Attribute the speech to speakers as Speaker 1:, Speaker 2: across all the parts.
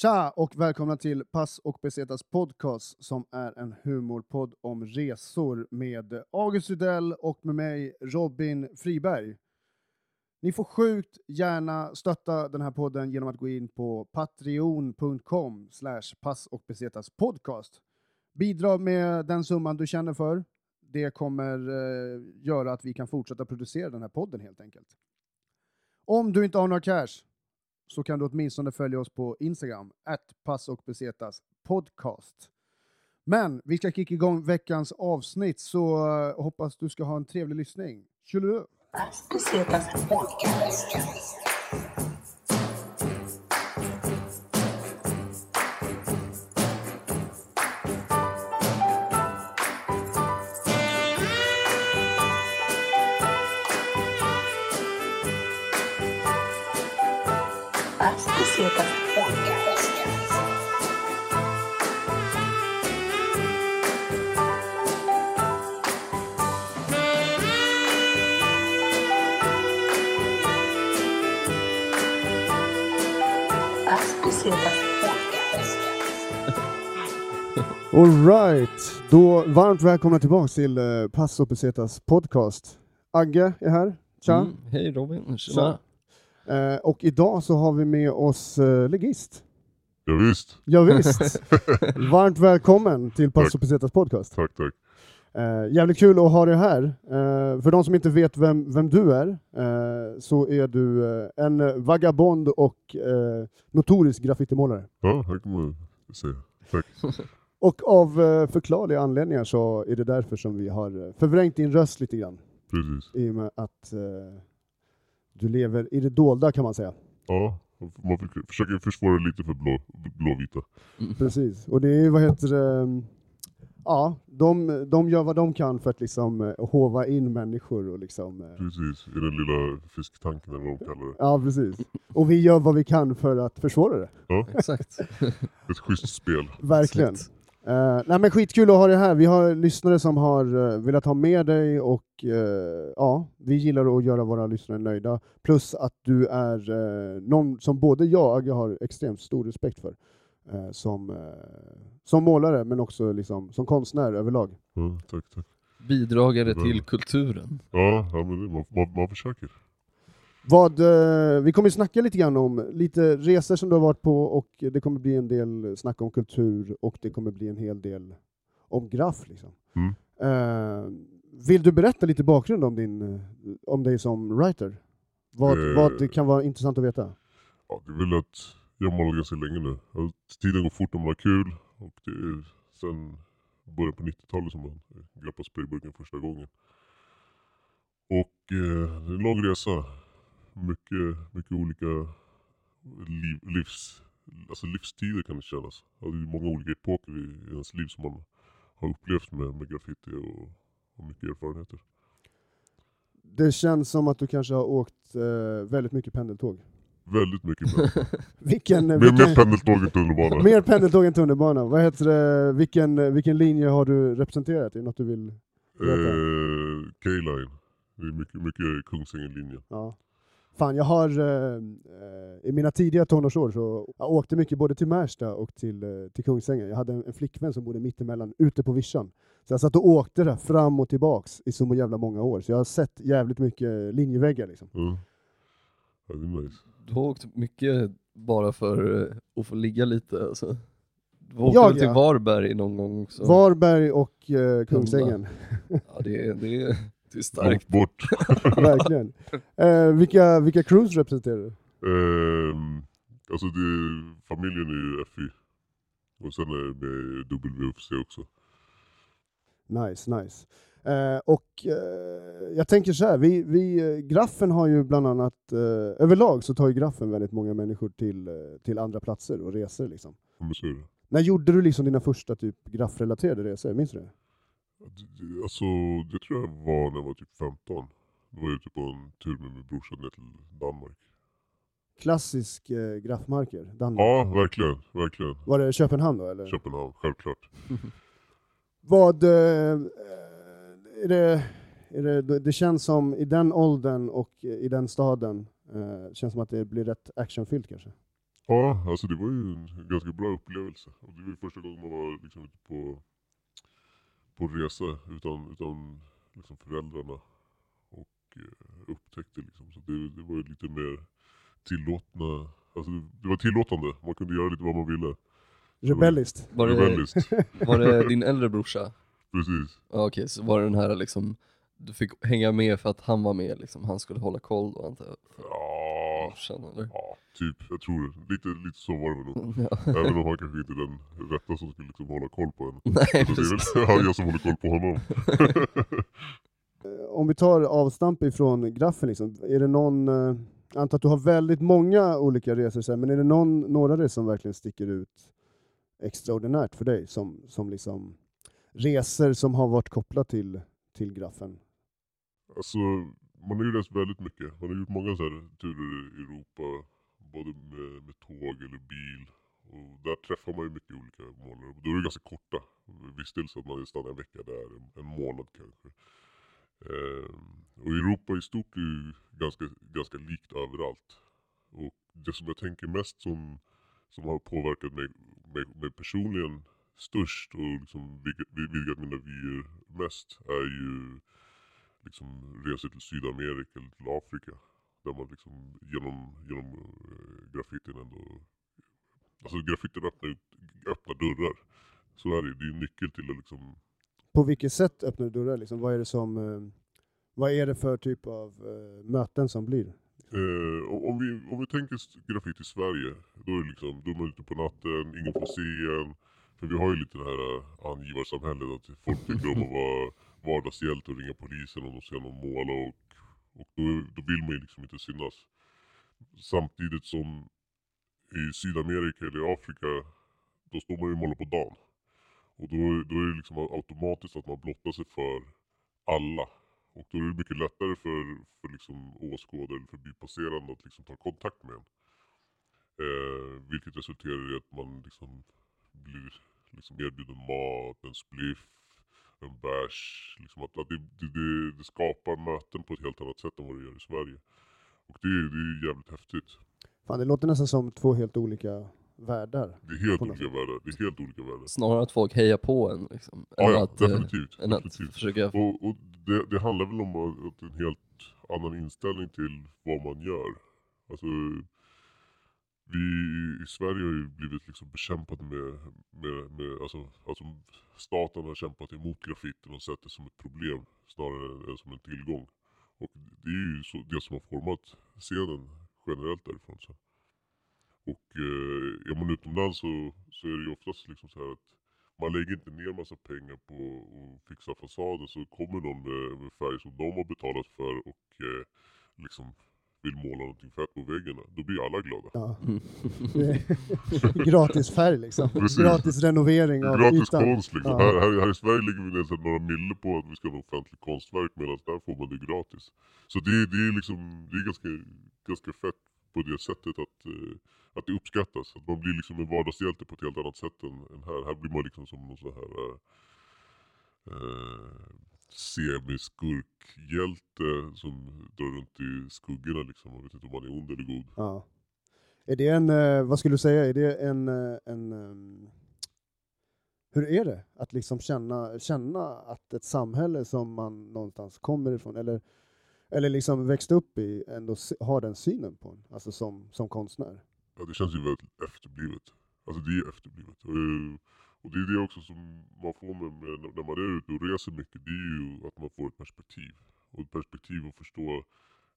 Speaker 1: Tja och välkomna till Pass och Besetas podcast som är en humorpodd om resor med August Rydell och med mig Robin Friberg. Ni får sjukt gärna stötta den här podden genom att gå in på patreon.com slash pass och besetas podcast. Bidra med den summan du känner för. Det kommer eh, göra att vi kan fortsätta producera den här podden helt enkelt. Om du inte har några cash så kan du åtminstone följa oss på Instagram, att pass och besetas podcast. Men vi ska kicka igång veckans avsnitt så eh, hoppas du ska ha en trevlig lyssning. Tjolilu!
Speaker 2: Besetas podcast.
Speaker 1: Alright, då varmt välkomna tillbaka till uh, Pass och Besetas podcast. Agge är här, tja!
Speaker 3: Mm, hej Robin, tjena.
Speaker 1: Eh, och idag så har vi med oss uh, legist.
Speaker 4: Ja, visst.
Speaker 1: Ja, visst. Varmt välkommen till Pass och Besetas podcast.
Speaker 4: Tack, tack.
Speaker 1: Eh, jävligt kul att ha dig här. Eh, för de som inte vet vem, vem du är, eh, så är du eh, en vagabond och eh, notorisk graffitimålare.
Speaker 4: Ja, här kan man säga. Tack.
Speaker 1: Och av eh, förklarliga anledningar så är det därför som vi har eh, förvrängt din röst lite grann.
Speaker 4: Precis.
Speaker 1: I och med att eh, du lever i det dolda kan man säga.
Speaker 4: Ja, man försöker- försvara lite för blå, blåvita.
Speaker 1: Precis. Och det är vad heter det, Ja, de, de gör vad de kan för att liksom hova in människor och liksom...
Speaker 4: Precis, i den lilla fisktanken eller vad de kallar det.
Speaker 1: Ja, precis. Och vi gör vad vi kan för att försvåra det.
Speaker 3: Exakt.
Speaker 4: Ett schysst spel.
Speaker 1: Verkligen.
Speaker 3: Exakt.
Speaker 1: Uh, nej men skitkul att ha dig här. Vi har lyssnare som har eh, velat ha med dig och eh, ja, vi gillar att göra våra lyssnare nöjda. Plus att du är eh, någon som både jag och Agge har extremt stor respekt för. som, som målare men också liksom, som konstnär överlag.
Speaker 4: Ja, tack, tack.
Speaker 3: Bidragare till kulturen.
Speaker 4: Ja, ja men det, man, man, man försöker.
Speaker 1: Vad, eh, vi kommer snacka lite grann om lite resor som du har varit på och det kommer bli en del snack om kultur och det kommer bli en hel del om graff. Liksom.
Speaker 4: Mm.
Speaker 1: Eh, vill du berätta lite bakgrund om, din, eh, om dig som writer? Vad,
Speaker 4: Eh.
Speaker 1: vad det kan vara intressant att veta?
Speaker 4: Ja, det är väl att jag målar ganska länge nu. Tiden går fort när man har kul. Och det är sen början på 90-talet som man greppade sprayburken första gången. Och eh, det är en lång resa. Mycket, mycket olika liv, livs, alltså livstider kan det kännas. Ja, det är många olika epoker i, i ens liv som man har upplevt med, med graffiti och, och mycket erfarenheter.
Speaker 1: Det känns som att du kanske har åkt eh, väldigt mycket pendeltåg.
Speaker 4: Väldigt mycket bra.
Speaker 1: Vilken,
Speaker 4: Mer,
Speaker 1: vilken,
Speaker 4: mer pendeltåg än tunnelbana.
Speaker 1: mer pendeltåg än tunnelbana. Vad heter det, vilken, vilken linje har du representerat? Är det något du vill berätta?
Speaker 4: Eh, K-line. Det är mycket, mycket Kungsängen-linjen.
Speaker 1: Ja. Fan, jag har eh, eh, i mina tidiga tonårsår så jag åkte mycket både till Märsta och till, eh, till Kungsängen. Jag hade en, en flickvän som bodde mittemellan, ute på vischan. Så jag satt och åkte där fram och tillbaks i så jävla många år. Så jag har sett jävligt mycket linjeväggar liksom.
Speaker 4: Ja. Ja, det är nice.
Speaker 3: Du har åkt mycket bara för eh, att få ligga lite alltså. Du åkte
Speaker 1: Jag,
Speaker 3: till
Speaker 1: ja.
Speaker 3: Varberg någon gång också?
Speaker 1: Varberg och eh, Kungsängen.
Speaker 3: Ja, det är, det är, det är starkt.
Speaker 4: bort.
Speaker 1: Verkligen. Eh, vilka, vilka crews representerar du?
Speaker 4: Ehm, alltså det, familjen är ju FI. Och sen är det med WFC också.
Speaker 1: Nice, nice. Eh, och eh, jag tänker så här, vi, vi, eh, Graffen har ju bland annat, eh, överlag så tar ju Graffen väldigt många människor till, eh, till andra platser och resor liksom.
Speaker 4: Jag.
Speaker 1: När gjorde du liksom dina första typ graffrelaterade resor? Minns du det?
Speaker 4: Alltså det tror jag var när jag var typ 15. Då var jag ute på en tur med min brorsa ner till Danmark.
Speaker 1: Klassisk eh, graffmarker, Danmark.
Speaker 4: Ja, verkligen. Verkligen.
Speaker 1: Var det Köpenhamn då eller?
Speaker 4: Köpenhamn, självklart.
Speaker 1: Vad, eh, är det, är det, det känns som i den åldern och i den staden, eh, känns som att det blir rätt actionfyllt kanske?
Speaker 4: Ja, alltså det var ju en ganska bra upplevelse. Och det var ju första gången man var liksom ute på, på resa utan, utan liksom föräldrarna. Och eh, upptäckte liksom. Så det, det var ju lite mer tillåtna, alltså det var tillåtande. Man kunde göra lite vad man ville.
Speaker 1: Rebelliskt.
Speaker 3: Var det,
Speaker 4: Rebelliskt.
Speaker 3: var det din äldre brorsa?
Speaker 4: Precis.
Speaker 3: Ja, Okej, så var det den här liksom, du fick hänga med för att han var med liksom, han skulle hålla koll då antar jag? För
Speaker 4: Ja,
Speaker 3: brorsan eller?
Speaker 4: ja, typ. Jag tror det. Lite, lite så var det nog.
Speaker 3: Ja.
Speaker 4: Även om han kanske inte är den rätta som skulle liksom hålla koll på en.
Speaker 3: Nej
Speaker 4: Så det är väl ja, jag som håller koll på honom.
Speaker 1: Eh, Om vi tar avstamp ifrån graffen, liksom, är det någon, eh, jag antar att du har väldigt många olika resor, men är det någon, några resor som verkligen sticker ut extraordinärt för dig? Som, som liksom resor som har varit kopplat till, till graffen?
Speaker 4: Alltså, man har ju rest väldigt mycket. Man har gjort många så här turer i Europa, både med, med tåg eller bil. Och där träffar man ju mycket olika månader. Då är det ganska korta vistelser, att man stannar en vecka där, en, en månad kanske. Eh, och Europa i stort är ju ganska, ganska likt överallt. Och det som jag tänker mest som, som har påverkat mig, mig, mig personligen störst och liksom vidgat, vidgat mina vyer mest är ju liksom resor till Sydamerika eller till Afrika. Där man liksom genom, genom äh, graffitin ändå... Alltså graffitin öppnar, öppnar dörrar. Så är det. Det är ju nyckel till att liksom...
Speaker 1: På vilket sätt öppnar du dörrar? Liksom? Vad, är det som, eh, vad är det för typ av eh, möten som blir?
Speaker 4: Eh, om, vi, om vi tänker graffiti i Sverige. Då är, det liksom, då är man ute på natten, ingen får se en. För vi har ju lite det här äh, angivarsamhället. Att folk tycker om att vara vardagshjälte och ringa polisen om de ser någon måla. Och, och då, då vill man ju liksom inte synas. Samtidigt som i Sydamerika eller i Afrika, då står man ju och målar på dagen. Och då, då är det liksom automatiskt att man blottar sig för alla. Och då är det mycket lättare för, för liksom åskådare eller förbipasserande att liksom ta kontakt med en. Eh, vilket resulterar i att man liksom blir liksom erbjuden mat, en spliff, en bärs. Liksom att, att det, det, det, skapar möten på ett helt annat sätt än vad det gör i Sverige. Och det, är- det är ju jävligt häftigt.
Speaker 1: Fan, det låter nästan som två helt olika världar.
Speaker 4: Det är helt olika världar. Det är helt olika världar.
Speaker 3: Snarare att folk hejar på en liksom.
Speaker 4: Ja,
Speaker 3: än
Speaker 4: ja,
Speaker 3: att, eh,
Speaker 4: definitivt.
Speaker 3: än att
Speaker 4: definitivt.
Speaker 3: försöka
Speaker 4: Och, och det, det handlar väl om att, att en helt annan inställning till vad man gör. Alltså, vi i Sverige har ju blivit liksom bekämpade med, med, med alltså, alltså staten har kämpat emot graffiti och sett det som ett problem snarare än som en tillgång. Och det är ju så, det som har format scenen generellt därifrån. Så. Och eh, är man utomlands så, så är det ju oftast liksom så här att man lägger inte ner massa pengar på att fixa fasaden så kommer någon med, med färg som de har betalat för och eh, liksom vill måla någonting fett på väggarna. Då blir alla glada.
Speaker 1: Ja.
Speaker 3: Mm.
Speaker 1: Gratis färg liksom.
Speaker 4: Precis.
Speaker 1: Gratis renovering av
Speaker 4: Gratis
Speaker 1: ytan.
Speaker 4: konst liksom.
Speaker 1: Ja.
Speaker 4: Här, här, här i Sverige lägger vi här några mille på att vi ska ha en offentlig konstverk medan där får man det gratis. Så det, det är liksom, det är ganska, ganska fett på det sättet att, eh, att det uppskattas. Att man blir liksom en vardagshjälte på ett helt annat sätt än, än här. Här blir man liksom som någon sån här eh, eh, semiskurkhjälte som drar runt i skuggorna liksom. Man vet inte om man är ond eller god.
Speaker 1: Ja. Är det en, eh, vad skulle du säga, är det en, eh, en ehm, hur är det att liksom känna, känna att ett samhälle som man någonstans kommer ifrån, eller, eller liksom växt upp i, ändå har den synen på en, alltså som, som konstnär?
Speaker 4: Ja, det känns ju väldigt efterblivet. Alltså det är efterblivet. Och, eh, och det är det också som man får med, med när man är ute och reser mycket. Det är ju att man får ett perspektiv. Och ett perspektiv att förstå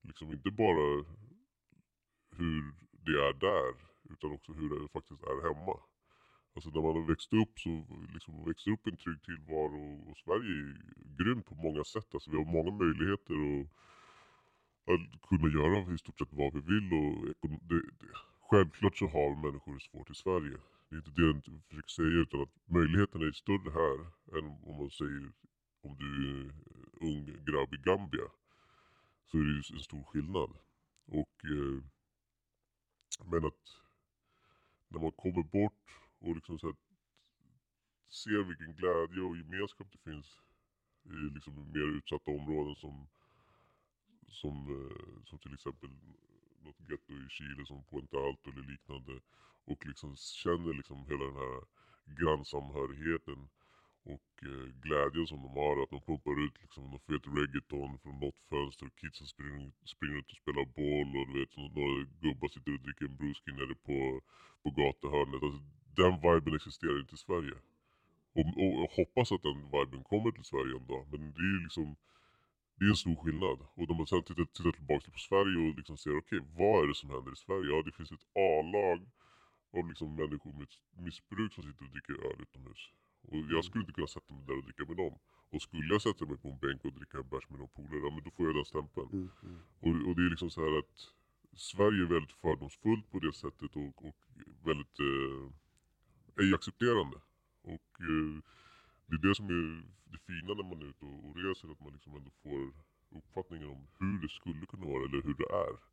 Speaker 4: liksom inte bara hur det är där. Utan också hur det faktiskt är hemma. Alltså när man har växt upp så liksom man växer upp i en trygg tillvaro. Och Sverige är grymt på många sätt. Alltså vi har många möjligheter att, att kunna göra i stort sett vad vi vill. Och det, det, Självklart så har människor det svårt i Sverige. Det är inte det jag inte försöker säga utan att möjligheterna är större här än om man säger om du är eh, ung grabb i Gambia. Så är det ju en stor skillnad. Och eh, men att när man kommer bort och liksom så här, ser vilken glädje och gemenskap det finns i liksom mer utsatta områden som som, eh, som till exempel något getto i Chile som Puente Alto eller liknande. Och liksom känner liksom hela den här grannsamhörigheten och eh, glädjen som de har. Att de pumpar ut liksom någon fet reggaeton från något fönster och kidsen springer, springer ut och spelar boll och du vet några gubbar sitter och dricker en brewski nere på, på gatuhörnet. Alltså, den viben existerar inte i Sverige. Och, och jag hoppas att den viben kommer till Sverige en dag. Men det är ju liksom det är en stor skillnad. Och när man sen tittar, tittar tillbaka på Sverige och liksom ser okej, vad är det som händer i Sverige? Ja, det finns ett A-lag av liksom människor med missbruk som sitter och dricker öl utomhus. Och jag skulle inte kunna sätta mig där och dricka med dem. Och skulle jag sätta mig på en bänk och dricka en bärs med någon polare, ja men då får jag den stämpeln.
Speaker 1: Mm, mm.
Speaker 4: Och, och det är liksom så här att Sverige är väldigt fördomsfullt på det sättet och, och väldigt eh, ej accepterande. Och eh, det är det som är det fina när man är ute och, och reser, att man liksom ändå får uppfattningen om hur det skulle kunna vara eller hur det är.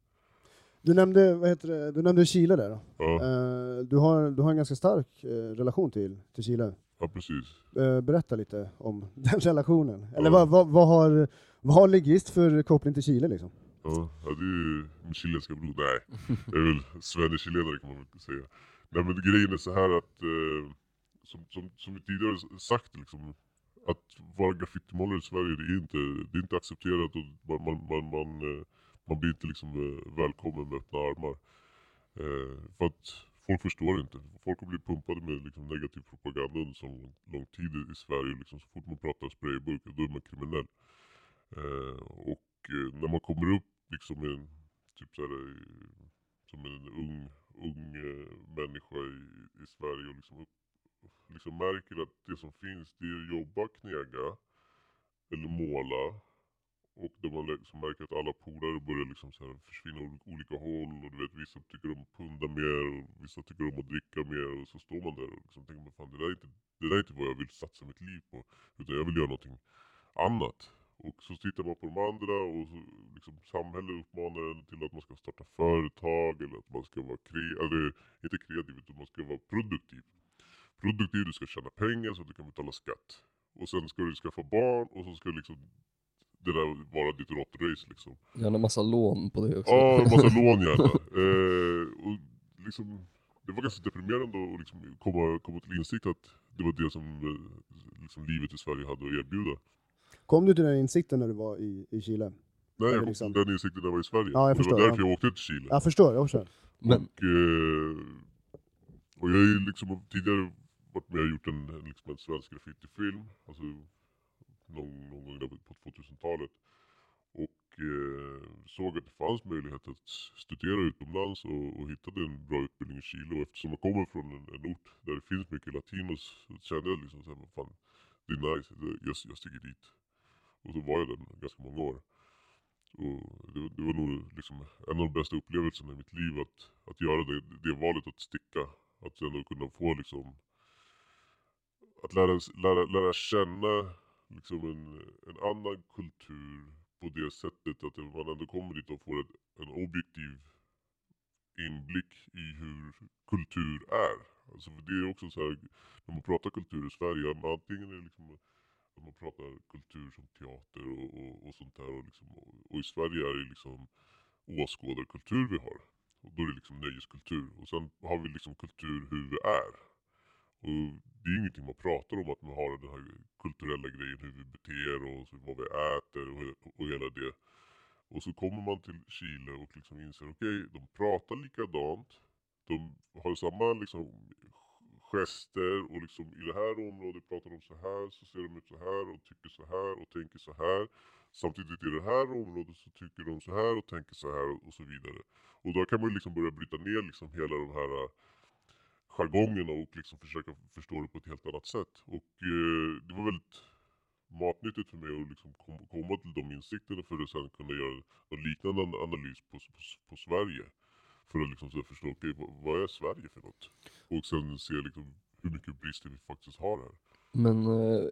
Speaker 1: Du nämnde, vad heter det, du nämnde Chile där.
Speaker 4: Ja,
Speaker 1: Eh, du, har, du har en ganska stark eh, relation till, till Chile.
Speaker 4: ja precis.
Speaker 1: Eh, berätta lite om den relationen. Eller
Speaker 4: Ja.
Speaker 1: vad, vad, vad, har, vad har Ligist för koppling till Chile liksom?
Speaker 4: Ja, ja det är ju min chilenska bror. Nej, jag är väl svenne-chilenare kan man väl säga. Nej men grejen är så här att, eh, som, som, som vi tidigare sagt liksom, att vara graffitimålare i Sverige det är inte, det är inte accepterat och man, man, man, man, eh, man blir inte liksom eh, välkommen med öppna armar. Eh, för att folk förstår inte. Folk har blivit pumpade med liksom, negativ propaganda under så lång, tid i Sverige. Liksom, så fort man pratar sprayburk då är man kriminell. Eh, och eh, när man kommer upp liksom i en, typ så här, som en ung, ung eh, människa i, i Sverige och liksom, upp, liksom märker att det som finns det är att jobba, knega eller måla. Och där man liksom märker att alla polare börjar liksom så här försvinna åt olika håll och du vet vissa tycker om att punda mer och vissa tycker om att dricka mer och så står man där och liksom tänker man fan det där är inte, det där är inte vad jag vill satsa mitt liv på utan jag vill göra någonting annat. Och så tittar man på de andra och så liksom samhället uppmanar en till att man ska starta företag eller att man ska vara kreativ, eller inte kreativ utan man ska vara produktiv. Produktiv, du ska tjäna pengar så att du kan betala skatt. Och sen ska du skaffa barn och så ska liksom det där vara ditt råttrace liksom.
Speaker 3: Gärna massa lån på det också.
Speaker 4: Ja, en massa lån gärna. Eh, och liksom, det var ganska deprimerande att liksom komma, komma till insikt att det var det som eh, liksom, livet i Sverige hade att erbjuda.
Speaker 1: Kom du till den insikten när du var i, i Chile?
Speaker 4: Nej, jag kom
Speaker 1: liksom-
Speaker 4: till den insikten när jag var i Sverige.
Speaker 1: Ja, jag
Speaker 4: och det
Speaker 1: förstår,
Speaker 4: var därför
Speaker 1: ja.
Speaker 4: jag åkte till Chile.
Speaker 1: Jag förstår, jag förstår.
Speaker 3: Men
Speaker 4: Och, eh, och jag har ju liksom tidigare varit med och gjort en, en, liksom en svensk graffitifilm. Alltså någon, någon gång där på 2000-talet. Och eh, såg att det fanns möjlighet att studera utomlands och, och hittade en bra utbildning i Chile. Och eftersom jag kommer från en, en ort där det finns mycket latinos så kände jag liksom såhär, fan det är nice, det- jag, jag sticker dit. Och så var jag där ganska många år. Och det, det var nog liksom en av de bästa upplevelserna i mitt liv att, att göra det, det valet att sticka. Att ändå kunna få liksom att lära, lära, lära känna liksom en, en annan kultur på det sättet att man ändå kommer dit och får ett, en objektiv inblick i hur kultur är. Alltså för det är också så här, när man pratar kultur i Sverige, antingen är det liksom att man pratar kultur som teater och, och, och sånt där. Och, liksom, och, och i Sverige är det liksom åskådarkultur vi har. Och då är det liksom nöjeskultur. Och sen har vi liksom kultur hur vi är. Och det är ingenting man pratar om att man har den här kulturella grejen hur vi beter oss, vad vi äter och, och hela det. Och så kommer man till Chile och liksom inser okej, de pratar likadant. De har samma liksom gester och liksom i det här området pratar de så här, så ser de ut så här och tycker så här och tänker så här. Samtidigt i det här området så tycker de så här och tänker så här och så vidare. Och då kan man ju liksom börja bryta ner liksom hela de här jargongen och liksom försöka förstå det på ett helt annat sätt. Och eh, det var väldigt matnyttigt för mig att liksom kom, komma till de insikterna för att sen kunna göra en liknande analys på, på, på Sverige. För att liksom så förstå, okay, vad, vad är Sverige för något? Och sen se liksom hur mycket brister vi faktiskt har här.
Speaker 3: Men eh,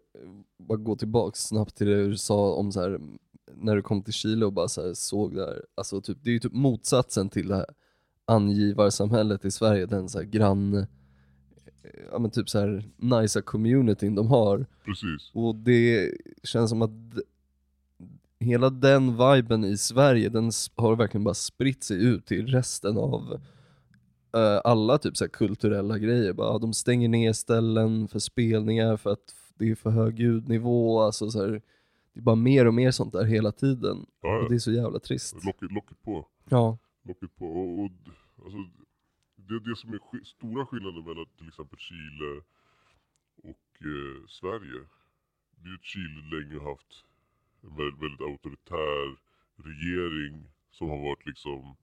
Speaker 3: bara gå tillbaks snabbt till det du sa om så här när du kom till Chile och bara så här såg där, alltså typ, det är ju typ motsatsen till det här angivarsamhället i Sverige, den så här grann, eh, ja men typ så här nice communityn de har.
Speaker 4: Precis.
Speaker 3: Och det känns som att hela den viben i Sverige, den har verkligen bara spritt sig ut till resten av eh, alla typ så här kulturella grejer. Bara, de stänger ner ställen för spelningar för att det är för hög ljudnivå. Alltså, så här, det är bara mer och mer sånt där hela tiden.
Speaker 4: Ja,
Speaker 3: Och det är så jävla trist.
Speaker 4: Locket, locket på.
Speaker 3: Ja,
Speaker 4: Locket på. Och, och, alltså, det är det som är sk- stora skillnaden mellan till exempel Chile och eh, Sverige. Det är att Chile länge haft en väldigt, väldigt auktoritär regering som har varit liksom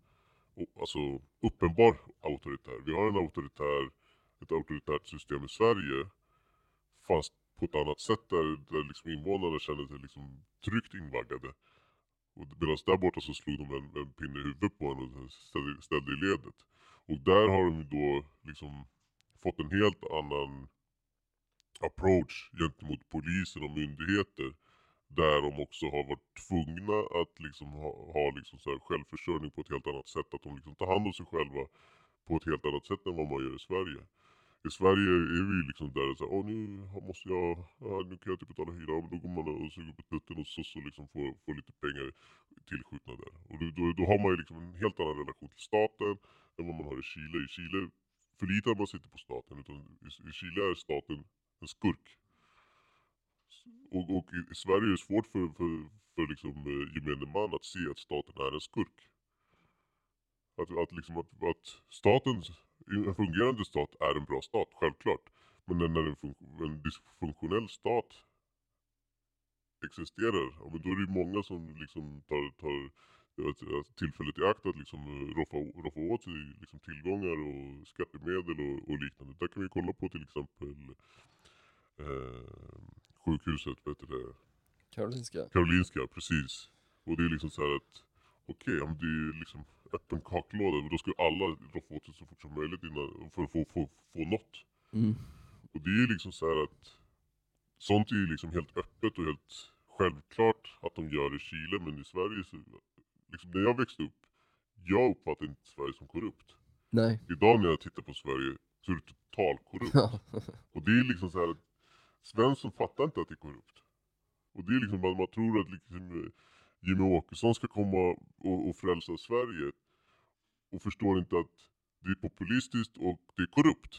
Speaker 4: alltså uppenbar auktoritär. Vi har en auktoritär, ett auktoritärt system i Sverige fast på ett annat sätt där, där liksom invånarna känner sig liksom tryggt invaggade. Och medan där borta så slog de en, en pinne i huvudet på en och ställde, ställde i ledet. Och där har de ju då liksom fått en helt annan approach gentemot polisen och myndigheter. Där de också har varit tvungna att liksom ha, ha liksom så här självförsörjning på ett helt annat sätt. Att de liksom tar hand om sig själva på ett helt annat sätt än vad man gör i Sverige. I Sverige är vi ju liksom där så här, Åh, nu måste jag, nu kan jag inte betala hyra. Men då går man och suger på tutten och så, så liksom får, får lite pengar tillskjutna där. Och då, då, då har man ju liksom en helt annan relation till staten än vad man har i Chile. I Chile förlitar man sig inte på staten utan i, i Chile är staten en skurk. Och, och i, i Sverige är det svårt för, för, för liksom, eh, gemene man att se att staten är en skurk. Att, att, liksom att, att staten, en fungerande stat är en bra stat, självklart. Men när, en, en dysfunktionell stat existerar, ja, men då är det många som liksom tar, tar tillfället i akt att liksom eh, roffa, roffa åt sig liksom tillgångar och skattemedel och, och liknande. Där kan vi kolla på till exempel eh, sjukhuset, vad heter det?
Speaker 3: Karolinska.
Speaker 4: Karolinska, precis. Och det är liksom så här att okej, om det är liksom öppen kaklåda, då ska alla roffa åt sig så fort som möjligt innan, för att få, få, få något.
Speaker 3: Mm.
Speaker 4: Och det är ju liksom så här att sånt är ju liksom helt öppet och helt självklart att de gör i Chile, men i Sverige så, liksom när jag växte upp, jag uppfattade inte Sverige som korrupt.
Speaker 3: Nej.
Speaker 4: Idag när jag tittar på Sverige så är det totalkorrupt.
Speaker 3: Ja.
Speaker 4: Och det är liksom så här att Svensson fattar inte att det är korrupt. Och det är liksom att man tror att liksom Jimmy Åkesson ska komma och, och frälsa Sverige. Och förstår inte att det är populistiskt och det är korrupt.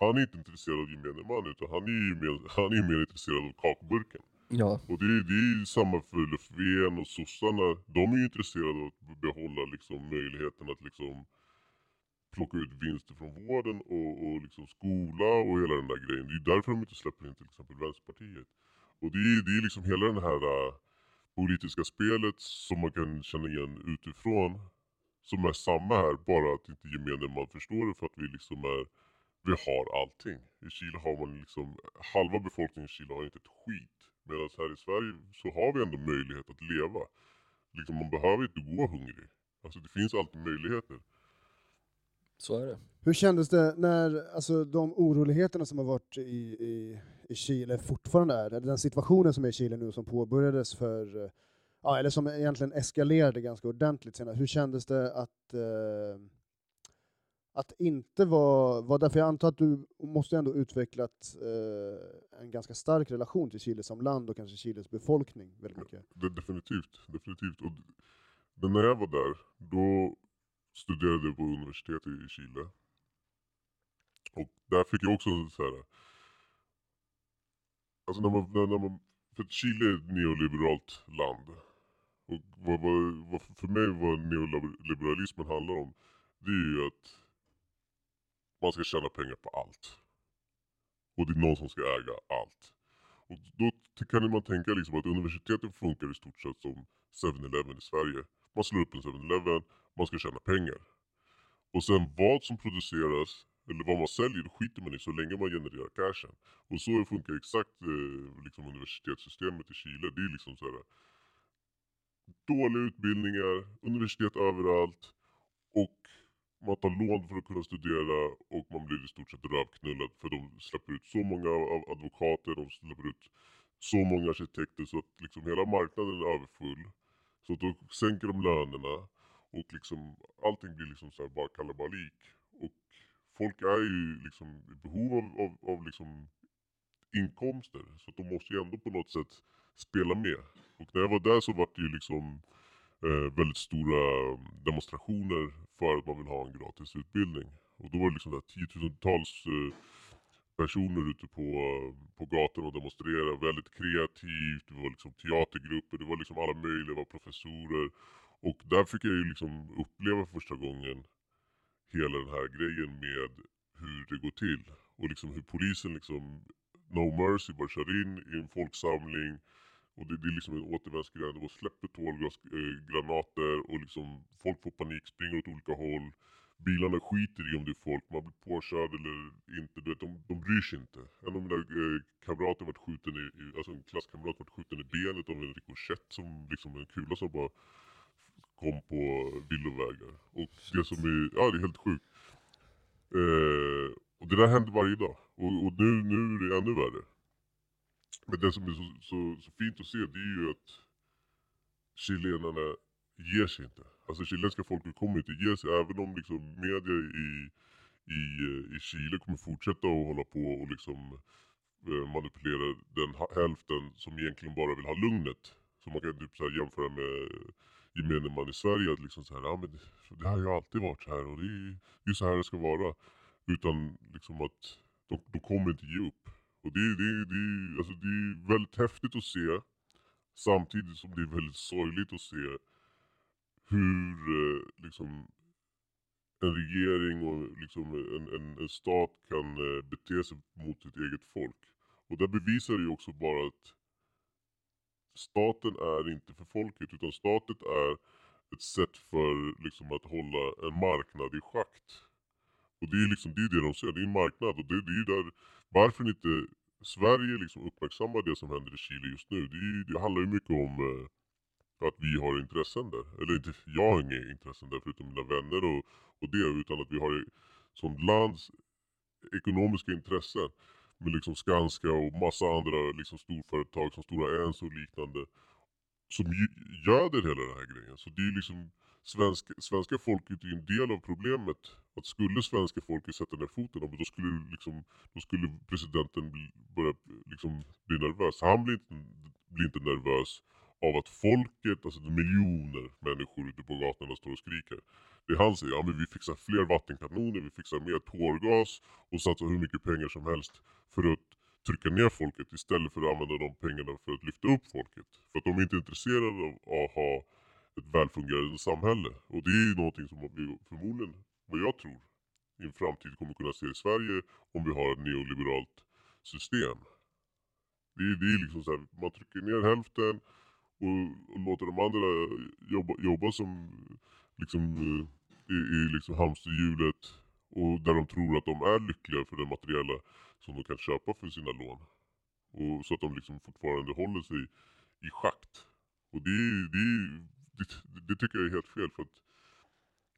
Speaker 4: Han är inte intresserad av gemene man utan han är mer, han är mer intresserad av kakburken.
Speaker 3: Ja.
Speaker 4: Och det, är- det är ju samma för Löfven och sossarna. De är ju intresserade av att behålla liksom möjligheten att liksom plocka ut vinster från vården och, och liksom skola och hela den där grejen. Det är därför de inte släpper in till exempel Vänsterpartiet. Och det är, det är liksom hela den här äh, politiska spelet som man kan känna igen utifrån. Som är samma här, bara att inte gemene man förstår det för att vi liksom är vi har allting. I Chile har man liksom, halva befolkningen i Chile har inte ett skit. Medan här i Sverige så har vi ändå möjlighet att leva. Liksom man behöver inte gå hungrig. Alltså det finns alltid möjligheter.
Speaker 3: Så är det.
Speaker 1: Hur kändes det när alltså, de oroligheterna som har varit i, i, i Chile fortfarande är, eller den situationen som är i Chile nu som påbörjades för, eh, ja, eller som egentligen eskalerade ganska ordentligt senare. Hur kändes det att, eh, att inte vara, var därför jag antar att du måste ändå utvecklat eh, en ganska stark relation till Chile som land och kanske Chiles befolkning väldigt mycket.
Speaker 4: Det, definitivt, definitivt. Och men när jag var där, då studerade jag på universitetet i Chile. Och där fick jag också så här. Alltså när man, när, man, för Chile är ett neoliberalt land. Och vad, vad, vad för mig vad neoliberalismen handlar om, det är ju att man ska tjäna pengar på allt. Och det är någon som ska äga allt. Och då kan man tänka liksom att universiteten funkar i stort sett som 7-Eleven i Sverige. Man slår upp en 7-Eleven, man ska tjäna pengar. Och sen vad som produceras, eller vad man säljer, det skiter man i så länge man genererar cashen. Och så funkar exakt eh, liksom universitetssystemet i Chile. Det är liksom så här dåliga utbildningar, universitet överallt och man tar lån för att kunna studera och man blir i stort sett rövknullad för de släpper ut så många av advokater, de släpper ut så många arkitekter så att liksom hela marknaden är överfull. Så då sänker de lönerna och liksom allting blir liksom så här bara kalabalik. Och folk är ju liksom i behov av, av, av liksom inkomster. Så att de måste ju ändå på något sätt spela med. Och när jag var där så var det ju liksom eh, väldigt stora demonstrationer för att man vill ha en gratis utbildning. Och då var det liksom där tiotusentals eh, personer ute på, på gatan och demonstrerade. Väldigt kreativt, det var liksom teatergrupper, det var liksom alla möjliga, det var professorer. Och där fick jag ju liksom uppleva första gången hela den här grejen med hur det går till. Och liksom hur polisen liksom, no mercy, bara kör in i en folksamling. Och det, det är liksom en återvändsgränd och släpper tårgasgranater och liksom folk får panik, springer åt olika håll. Bilarna skiter i om det är folk, man blir påkörd eller inte. Du vet, de, de bryr sig inte. En av mina eh, kamrater vart skjuten i, i, alltså en klasskamrat vart skjuten i benet av en rikoschett som liksom en kula som bara kom på villovägar. Och det som är, ja det är helt sjukt. Eh, och det där händer varje dag. Och, och nu, nu är det ännu värre. Men det som är så, så, så fint att se det är ju att chilenarna ger sig inte. Alltså chilenska folket kommer inte ge sig även om liksom media i, i, eh, i Chile kommer fortsätta att hålla på och liksom eh, manipulera den hälften som egentligen bara vill ha lugnet. Så man kan typ så här jämföra med gemene man i Sverige att liksom så här, ah, men det, det har ju alltid varit så här och det är ju så här det ska vara. Utan liksom att de, de kommer inte ge upp. Och det, det, det, alltså det är väldigt häftigt att se samtidigt som det är väldigt sorgligt att se hur eh, liksom en regering och liksom en, en, en stat kan eh, bete sig mot sitt eget folk. Och det bevisar ju också bara att staten är inte för folket utan staten är ett sätt för liksom att hålla en marknad i schakt. Och det är liksom det, är det de säger, det är en marknad och det, det är där varför inte Sverige liksom uppmärksammar det som händer i Chile just nu. Det, det handlar ju mycket om eh, att vi har intressen där. Eller inte, jag har inga intressen där förutom mina vänner och, och det. Utan att vi har som lands ekonomiska intressen. Med liksom Skanska och massa andra liksom storföretag som Stora Enso och liknande. Som göder hela den här grejen. Så det är liksom svenska, svenska folket är ju en del av problemet. Att skulle svenska folket sätta ner foten, då skulle, liksom, då skulle presidenten bli, börja liksom, bli nervös. Han blir inte, blir inte nervös av att folket, alltså det miljoner människor ute på gatorna står och skriker. Det han säger, ja men vi fixar fler vattenkanoner, vi fixar mer tårgas och satsar hur mycket pengar som helst för att trycka ner folket istället för att använda de pengarna för att lyfta upp folket. För att de är inte intresserade av att ha ett välfungerande samhälle. Och det är ju någonting som vi förmodligen, vad jag tror, i en framtid kommer kunna se i Sverige om vi har ett neoliberalt system. Det är, det är liksom så här, man trycker ner hälften och, och låter de andra jobba, jobba som liksom eh, i, i liksom hamsterhjulet och där de tror att de är lyckliga för det materiella som de kan köpa för sina lån. Och så att de liksom fortfarande håller sig i schakt. Och det, det, det, det tycker jag är helt fel för att,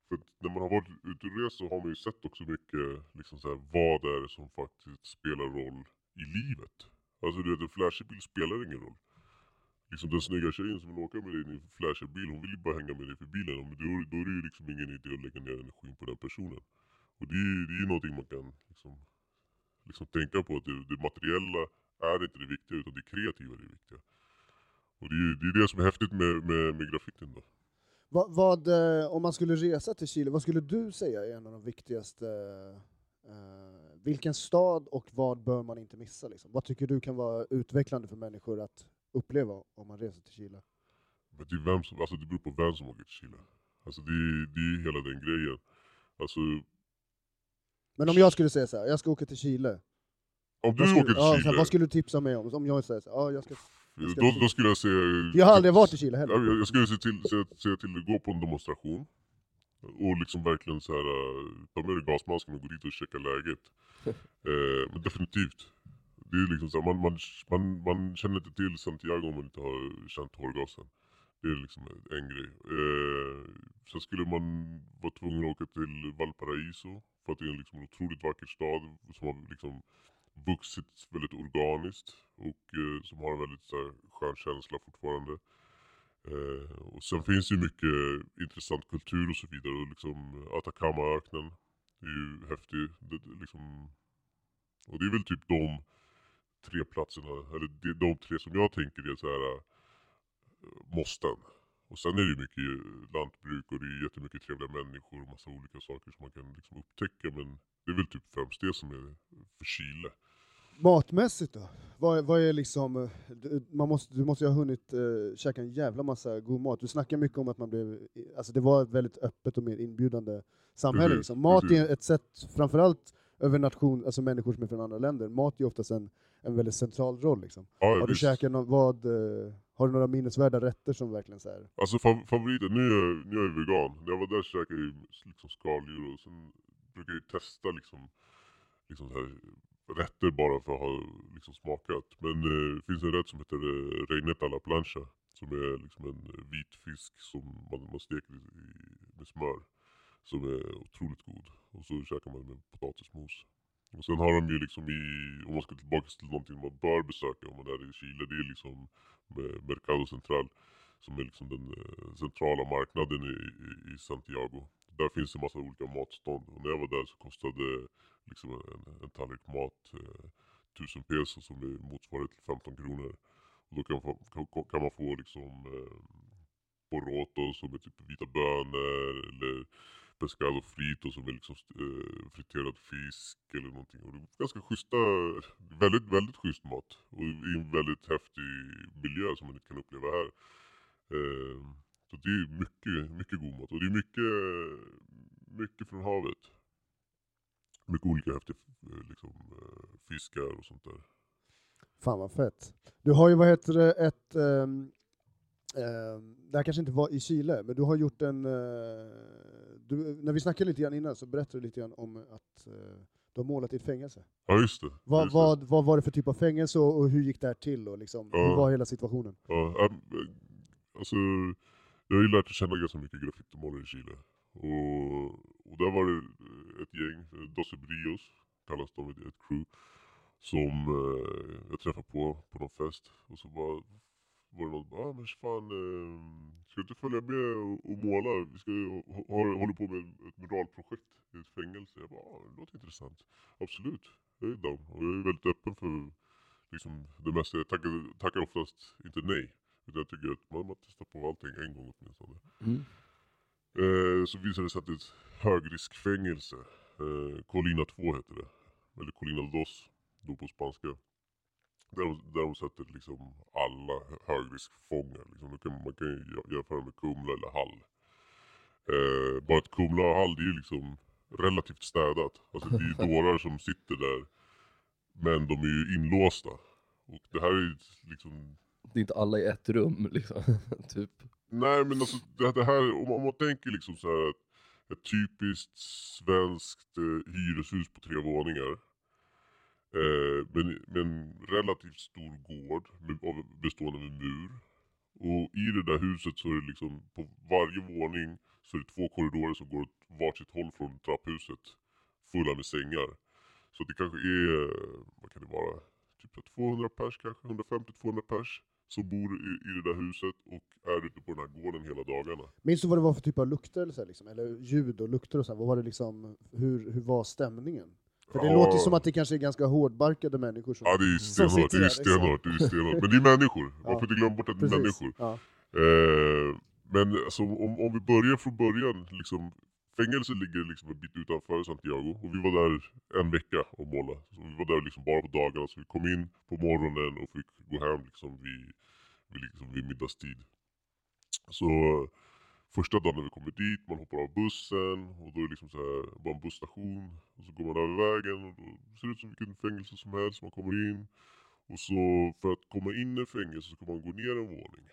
Speaker 4: för att när man har varit ute och rest så har man ju sett också mycket liksom så här, vad det är som faktiskt spelar roll i livet. Alltså du vet en flashig bil spelar ingen roll. Liksom den snygga tjejen som vill åka med dig i en flashig bil, hon vill ju bara hänga med dig för bilen. Men då, då är det ju liksom ingen idé att lägga ner energin på den personen. Och det, är- det är ju någonting man kan liksom, liksom tänka på. Att det, det materiella är inte det viktiga utan det kreativa är det viktiga. Och det är det, är det som är häftigt med, med, med graffitin då.
Speaker 1: Vad, vad, eh, om man skulle resa till Chile, vad skulle du säga är en av de viktigaste... eh, vilken stad och vad bör man inte missa? Liksom? Vad tycker du kan vara utvecklande för människor att uppleva om man reser till Chile?
Speaker 4: Men det, är vem som, alltså det beror på vem som åker till Chile. Alltså det, det är hela den grejen. Alltså
Speaker 1: Men om jag skulle säga så här, jag ska åka till Chile.
Speaker 4: om du
Speaker 1: skulle,
Speaker 4: åker till
Speaker 1: ja,
Speaker 4: Chile,
Speaker 1: här, vad skulle du tipsa mig om? Om jag säger så här, ja, jag ska...
Speaker 4: då, då skulle jag säga...
Speaker 1: Jag har aldrig varit i Chile heller.
Speaker 4: Ja, jag, jag skulle se till, säga, säga till att gå på en demonstration. Och liksom verkligen så här, äh, ta med dig gasmasken och gå dit och checka läget. eh, men definitivt. Det är liksom så här, man, man, man, man känner inte till Santiago om man inte har känt tårgasen. Det är liksom en grej. Eh, sen skulle man vara tvungen att åka till Valparaiso. För att det är en liksom otroligt vacker stad som har liksom vuxit väldigt organiskt. Och eh, som har en väldigt så här, skön känsla fortfarande. Eh, och sen finns det ju mycket intressant kultur och så vidare. Och liksom Atacamaöknen är ju häftig. Det, det, liksom, och det är väl typ de tre platserna, eller de, de tre som jag tänker är så här äh, måsten. Och sen är det ju mycket lantbruk och det är jättemycket trevliga människor och massa olika saker som man kan liksom upptäcka men det är väl typ främst det som är för Chile.
Speaker 1: Matmässigt då? Vad, vad är liksom, eh, man måste, du måste ju ha hunnit uh, käka en jävla massa god mat. Du snackar mycket om att man blev, alltså det var ett väldigt öppet och mer inbjudande samhälle.
Speaker 4: Precis,
Speaker 1: Liksom. Mat
Speaker 4: precis.
Speaker 1: är ett sätt, framförallt över nation, alltså människor som är från andra länder, mat är oftast en, en väldigt central roll. Liksom.
Speaker 4: Ja,
Speaker 1: Har du käkat nå- vad, eh, har du några minnesvärda rätter som verkligen så här,
Speaker 4: Alltså fa- favoriten, nu är, jag, nu är jag vegan. När jag var där käkade jag liksom skaldjur och sen brukar jag testa liksom, liksom så här, rätter bara för att ha liksom, smakat. Men eh, det finns en rätt som heter eh, reinetta alla plancha. Som är liksom en vit fisk som man, man steker i, med smör. Som är otroligt god. Och så käkar man med potatismos. Och sen har de ju liksom i, om man ska tillbaka till någonting man bör besöka om man är i Chile, det är liksom Mercado Central som är liksom den eh, centrala marknaden i, i, i Santiago. Där finns det massa olika matstånd och när jag var där så kostade liksom en, en tallrik mat eh, 1000 peso som är motsvarigt till 15 kronor. Och då kan, få- kan, kan man få liksom eh, poroto som är typ vita bönor eller pescado frito som är liksom eh, friterad fisk eller någonting. Och det är ganska schyssta, väldigt, väldigt schysst mat. Och i en väldigt häftig miljö som man inte kan uppleva här. Eh, så det är mycket, mycket god mat och det är mycket, mycket från havet. Mycket olika häftiga eh, liksom, eh, fiskar och sånt där.
Speaker 1: Fan vad fett. Du har ju, vad heter det, ett... ehm, ehm, det här kanske inte var i Chile, men du har gjort en... eh, du, när vi snackade lite grann innan så berättade du lite grann om att eh, du har målat i ett fängelse.
Speaker 4: Ja just det.
Speaker 1: Vad,
Speaker 4: just det.
Speaker 1: vad, vad var det för typ av fängelse och, och hur gick det här till? Och liksom, Hur
Speaker 4: Ja.
Speaker 1: var hela situationen?
Speaker 4: Ja, äm, äh, alltså, jag har ju lärt känna ganska mycket graffitimålare i Chile. Och, och där var det ett gäng, Dos Ebrios Brios kallas de, ett, ett crew. Som eh, jag träffade på på någon fest. Och så bara, var det någon som ah, men fan, eh, ska du inte följa med och, och måla? Vi ska ha, ha, håller på med ett muralprojekt i ett fängelse. Jag bara, ah, det låter intressant. Absolut, jag är down. Och jag är väldigt öppen för liksom, det mesta. Jag tackar, tackar oftast inte nej. Utan jag tycker att man, man testar på allting en gång åtminstone.
Speaker 3: Mm.
Speaker 4: Eh, så visade det sig att det är ett högriskfängelse. Eh, Colina 2 heter det. Eller Colina Dos, då på spanska. Där de, där de sätter liksom alla högriskfångar. Liksom. Kan, man kan ju jä- jämföra med Kumla eller Hall. Eh, bara att Kumla och Hall det är ju liksom relativt städat. Alltså det är ju dårar som sitter där. Men de är ju inlåsta. Och det här är ju liksom
Speaker 3: Det är inte alla i ett rum liksom. typ.
Speaker 4: Nej men alltså det, det här, om, om man tänker liksom så här att ett typiskt svenskt eh, hyreshus på tre våningar. Eh, men med en relativt stor gård med, av, bestående av en mur. Och i det där huset så är det liksom på varje våning så är det två korridorer som går åt varsitt håll från trapphuset. Fulla med sängar. Så det kanske är, eh, vad kan det vara, typ 200 pers kanske, 150-200 pers som bor i, i det där huset och är ute på den här gården hela dagarna.
Speaker 1: Minns du vad det var för typ av lukter eller, så här, liksom? eller ljud och lukter och så här? Vad var det liksom, hur, hur var stämningen? För det
Speaker 4: Ja.
Speaker 1: låter som att det kanske är ganska hårdbarkade människor som...
Speaker 4: Ja det är stenhårt, det är
Speaker 1: där, liksom.
Speaker 4: stenhårt, det är stenhårt. Men det är människor, man
Speaker 1: Ja.
Speaker 4: får inte glömma bort att det är
Speaker 1: Precis.
Speaker 4: människor.
Speaker 1: Ja.
Speaker 4: Eh, men alltså, om, om vi börjar från början, liksom, fängelset ligger liksom en bit utanför Santiago och vi var där en vecka och målade. Så vi var där liksom bara på dagarna, så vi kom in på morgonen och fick gå hem liksom vid, vid, liksom vid middagstid. Så första dagen när vi kommer dit, man hoppar av bussen och då är det liksom så här, bara en busstation. Och så går man över vägen och då ser det ut som vilket fängelse som helst, man kommer in. Och så för att komma in i fängelset så ska man gå ner en våning.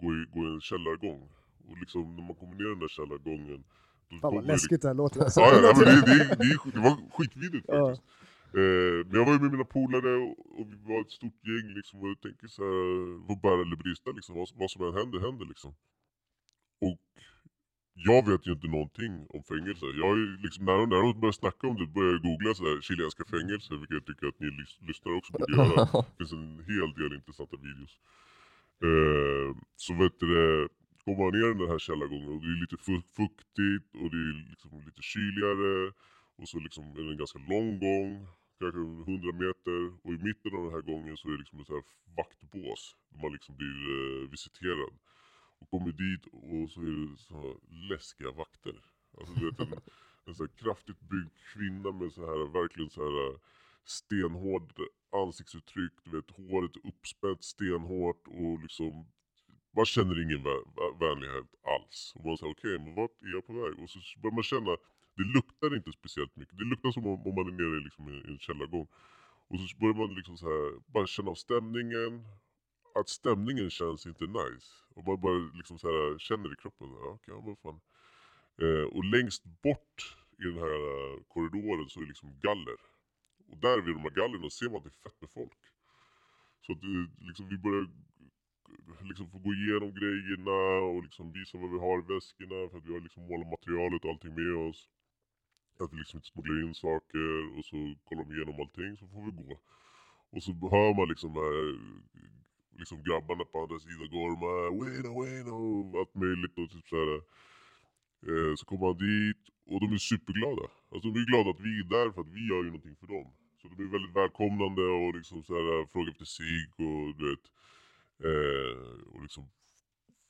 Speaker 4: Gå i, gå i en källargång. Och liksom när man kommer ner den där källargången. Då
Speaker 1: Fan vad läskigt det här låter. Alltså,
Speaker 4: Ja, ja, ja, men det, det, det, det var skitvidrigt
Speaker 1: Ja.
Speaker 4: faktiskt. Eh, men jag var ju med mina polare och, och vi var ett stort gäng liksom och jag tänker så här, vad bära eller brista liksom, vad, vad som än händer, händer liksom. Och jag vet ju inte någonting om fängelse. Jag är liksom, när, de, när börjar snacka om det börjar jag googla så här, chilenska fängelser, vilket jag tycker att ni lys- lyssnare också borde göra. Det finns en hel del intressanta videos. Eh, så vet du det, kommer man ner i den här källargången och det är lite fu- fuktigt och det är liksom lite kyligare. Och så liksom är det en ganska lång gång. kanske 100 meter och i mitten av den här gången så är det liksom här vaktbås. Där man liksom blir eh, visiterad. Och kommer dit och så är det så här läskiga vakter. Alltså du vet en, en så kraftigt byggd kvinna med så här verkligen så här eh, stenhård ansiktsuttryck. Du vet håret uppspänt stenhårt och liksom man känner ingen vä vänlighet alls. Och man säger okej, men vart är jag på väg? Och så börjar man känna, det luktar inte speciellt mycket. Det luktar som om, om man är nere liksom i, en källargång. Och så börjar man liksom så här, bara känna av stämningen. Att stämningen känns inte nice. Och man bara liksom så här, känner i kroppen, ja, okej, ja, vad fan. Eh, och längst bort i den här eh, korridoren så är det liksom galler. Och där vid de här gallerna ser man att det är fett med folk. Så att det, liksom, vi börjar liksom få gå igenom grejerna och liksom visa vad vi har i väskorna för att vi har liksom målarmaterialet och allting med oss. Att vi liksom inte smugglar in saker och så kollar de igenom allting så får vi gå. Och så hör man liksom här, liksom grabbarna på andra sidan gorma Wayno, Wayno, allt möjligt och typ såhär. Eh, så kommer han dit och de är superglada. Alltså de är glada att vi är där för att vi gör ju någonting för dem. Så de är väldigt välkomnande och liksom så här, frågar efter sig och du vet. Eh, och, liksom,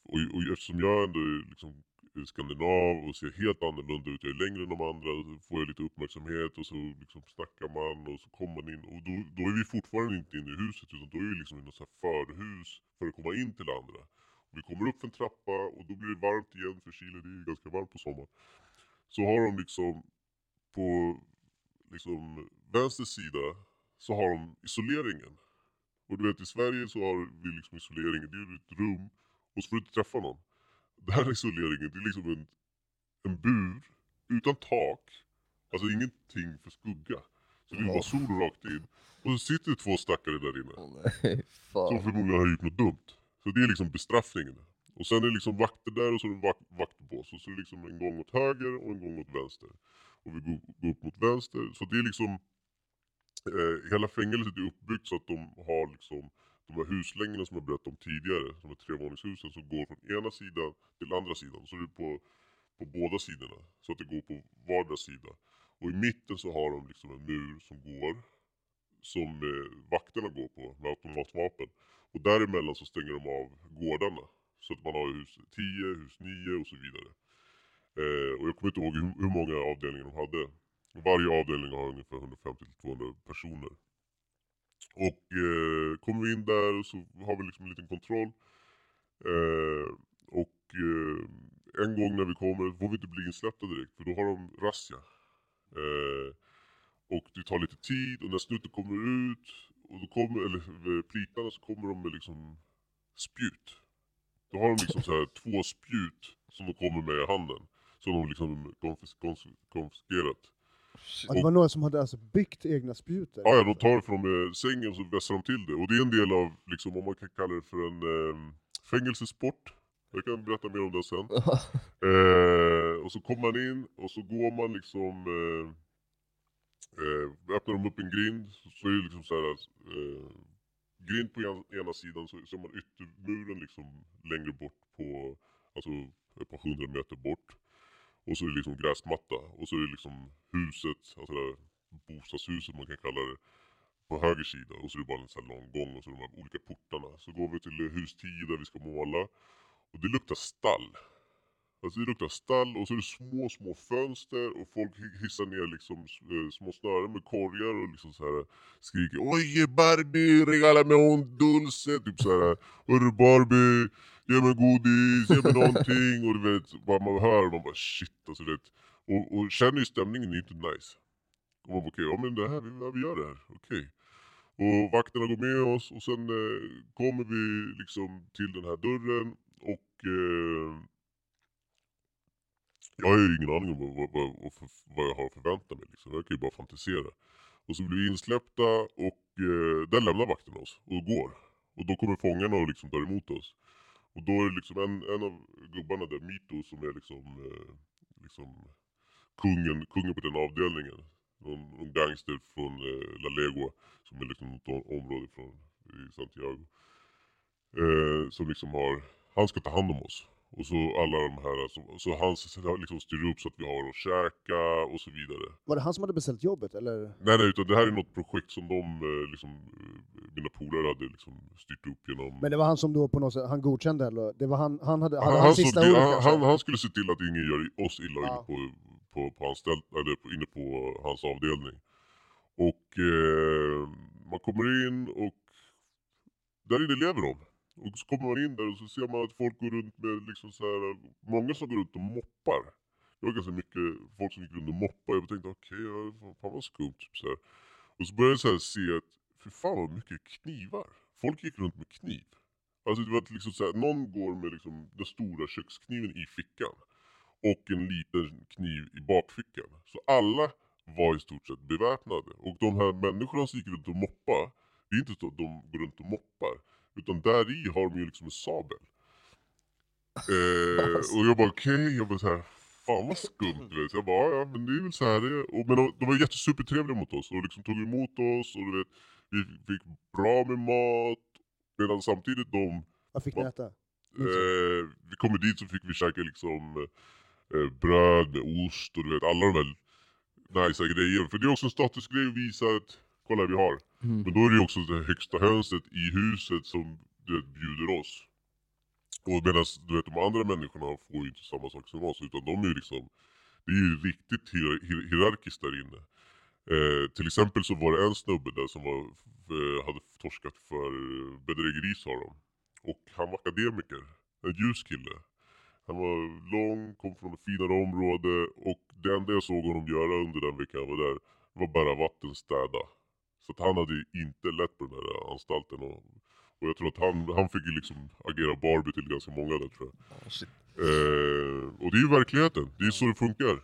Speaker 4: och, och eftersom jag ändå är liksom skandinav och ser helt annorlunda ut, jag är längre än de andra, så får jag lite uppmärksamhet och så liksom snackar man och så kommer man in och då, då är vi fortfarande inte inne i huset utan då är vi liksom i något så förhus för att komma in till andra. Och vi kommer upp för en trappa och då blir det varmt igen för Chile, det är ju ganska varmt på sommaren. Så har de liksom på liksom vänster sida så har de isoleringen. Och du vet i Sverige så har vi liksom isoleringen, det är ju ett rum och så får du inte träffa någon. Den här isoleringen, det är liksom en, en bur utan tak. Alltså ingenting för skugga. Så det är bara sol rakt in. Och så sitter det två stackare där inne.
Speaker 3: Nej,
Speaker 4: Som förmodligen har gjort något dumt. Så det är liksom bestraffningen. Och sen är det liksom vakter där och så är det en vak vaktbås. Och så är det liksom en gång åt höger och en gång åt vänster. Och vi går, går upp mot vänster. Så det är liksom eh, hela fängelset är uppbyggt så att de har liksom de här huslängorna som jag berättade om tidigare. De här trevåningshusen som går från ena sidan till andra sidan. Så det är på, på båda sidorna. Så att det går på vardera sida. Och i mitten så har de liksom en mur som går. Som eh, vakterna går på med automatvapen. Och däremellan så stänger de av gårdarna. Så att man har hus 10, hus 9 och så vidare. Eh, och jag kommer inte ihåg hur, hur många avdelningar de hade. Varje avdelning har ungefär 150-200 personer. Och eh, kommer vi in där så har vi liksom en liten kontroll. Eh, och eh, en gång när vi kommer får vi inte bli insläppta direkt för då har de razzia. Eh, och det tar lite tid och när snuten kommer ut, och då kommer, eller eh, plitarna så kommer de med liksom spjut. Då har de liksom så här två spjut som de kommer med i handen. Som de liksom konfis konfiskerat.
Speaker 1: Ja, det var några som hade alltså byggt egna spjut där.
Speaker 4: Ja, ja, de tar det från eh, sängen och så vässar de till det. Och det är en del av, liksom, om man kan kalla det för en eh, fängelsesport. Jag kan berätta mer om det sen. Eh, och så kommer man in och så går man liksom, eh, eh, öppnar de upp en grind så, är det liksom så här, eh, grind på en, ena sidan så, är man yttermuren liksom längre bort på, alltså ett par hundra meter bort. Och så är det liksom gräsmatta och så är det liksom huset, alltså det där bostadshuset man kan kalla det, på höger sida och så är det bara en sån här lång gång och så är de här olika portarna. Så går vi till hus 10 där vi ska måla och det luktar stall. Alltså det luktar stall och så är det små, små fönster och folk hissar ner liksom eh, små snören med korgar och liksom så här skriker Oj Barbie, regala mig un dulce, typ så här. Hörru Barbie, ge mig godis, ge mig någonting och du vet, bara man hör och man bara shit alltså du vet. Och, och känner ju stämningen är inte nice. Och man bara okej, ja men det här, vi, vi gör det här, okej. Och vakterna går med oss och sen eh, kommer vi liksom till den här dörren och eh, jag har ju ingen aning om vad, vad, vad, vad, jag har att förvänta mig. Liksom. Jag kan ju bara fantisera. Och så blir vi insläppta och eh, där lämnar vakterna oss och går. Och då kommer fångarna och liksom tar emot oss. Och då är det liksom en, en av gubbarna där, Mito, som är liksom, eh, liksom kungen, kungen på den avdelningen. Någon, någon gangster från eh, La Legua som är liksom något område från i Santiago. Eh, som liksom har, han ska ta hand om oss. Och så alla de här, som, så han liksom styr upp så att vi har att käka och så vidare.
Speaker 1: Var det han som hade beställt jobbet eller?
Speaker 4: Nej nej, utan det här är något projekt som de, eh, liksom, eh, mina polare hade liksom styrt upp genom...
Speaker 1: Men det var han som då på något sätt, han godkände eller? Det var han, han hade,
Speaker 4: han,
Speaker 1: han,
Speaker 4: han,
Speaker 1: sista ordet
Speaker 4: han, han, han skulle se till att ingen gör oss illa
Speaker 1: Ja.
Speaker 4: inne, på, på, på anställd, eller på, inne på hans avdelning. Och eh, man kommer in och där inne lever de. Och så kommer man in där och så ser man att folk går runt med liksom så här, många som går runt och moppar. Det var ganska mycket folk som gick runt och moppade. Jag tänkte okej, okay, fan vad skumt. Typ, så här. Och så började jag så här se att, för fan vad mycket knivar. Folk gick runt med kniv. Alltså det var liksom så här, någon går med liksom den stora kökskniven i fickan. Och en liten kniv i bakfickan. Så alla var i stort sett beväpnade. Och de här människorna som gick runt och moppade. Det är inte så att de går runt och moppar. Utan där i har de ju liksom en sabel. Eh, och jag bara okej, jag bara såhär, fan vad skumt du vet. Så jag bara ja men det är väl så här det är. Och, men de, de var jättesupertrevliga mot oss och liksom tog emot oss och du vet, vi fick bra med mat. Medan samtidigt de,
Speaker 1: Vad fick ni äta?
Speaker 4: eh, vi kommer dit så fick vi käka liksom eh, bröd med ost och du vet alla de där nice grejerna. För det är också en statusgrej att visa att kolla vi har.
Speaker 3: Mm.
Speaker 4: Men då är det ju också det högsta hönset i huset som du vet, bjuder oss. Och medan du vet, de andra människorna får ju inte samma sak som oss utan de är ju liksom Det är ju riktigt hier- hier- hierarkiskt där inne. Eh, till exempel så var det en snubbe där som var, eh, hade torskat för bedrägeri sa de. Och han var akademiker. En ljus kille. Han var lång, kom från ett finare område och det enda jag såg honom göra under den veckan jag var där var bara vattenstäda. Så att han hade ju inte lätt på den här anstalten. Och, och jag tror att han, han fick ju liksom agera Barbie till ganska många där tror jag.
Speaker 3: Shit.
Speaker 4: Eh, och det är ju verkligheten, det är så det funkar.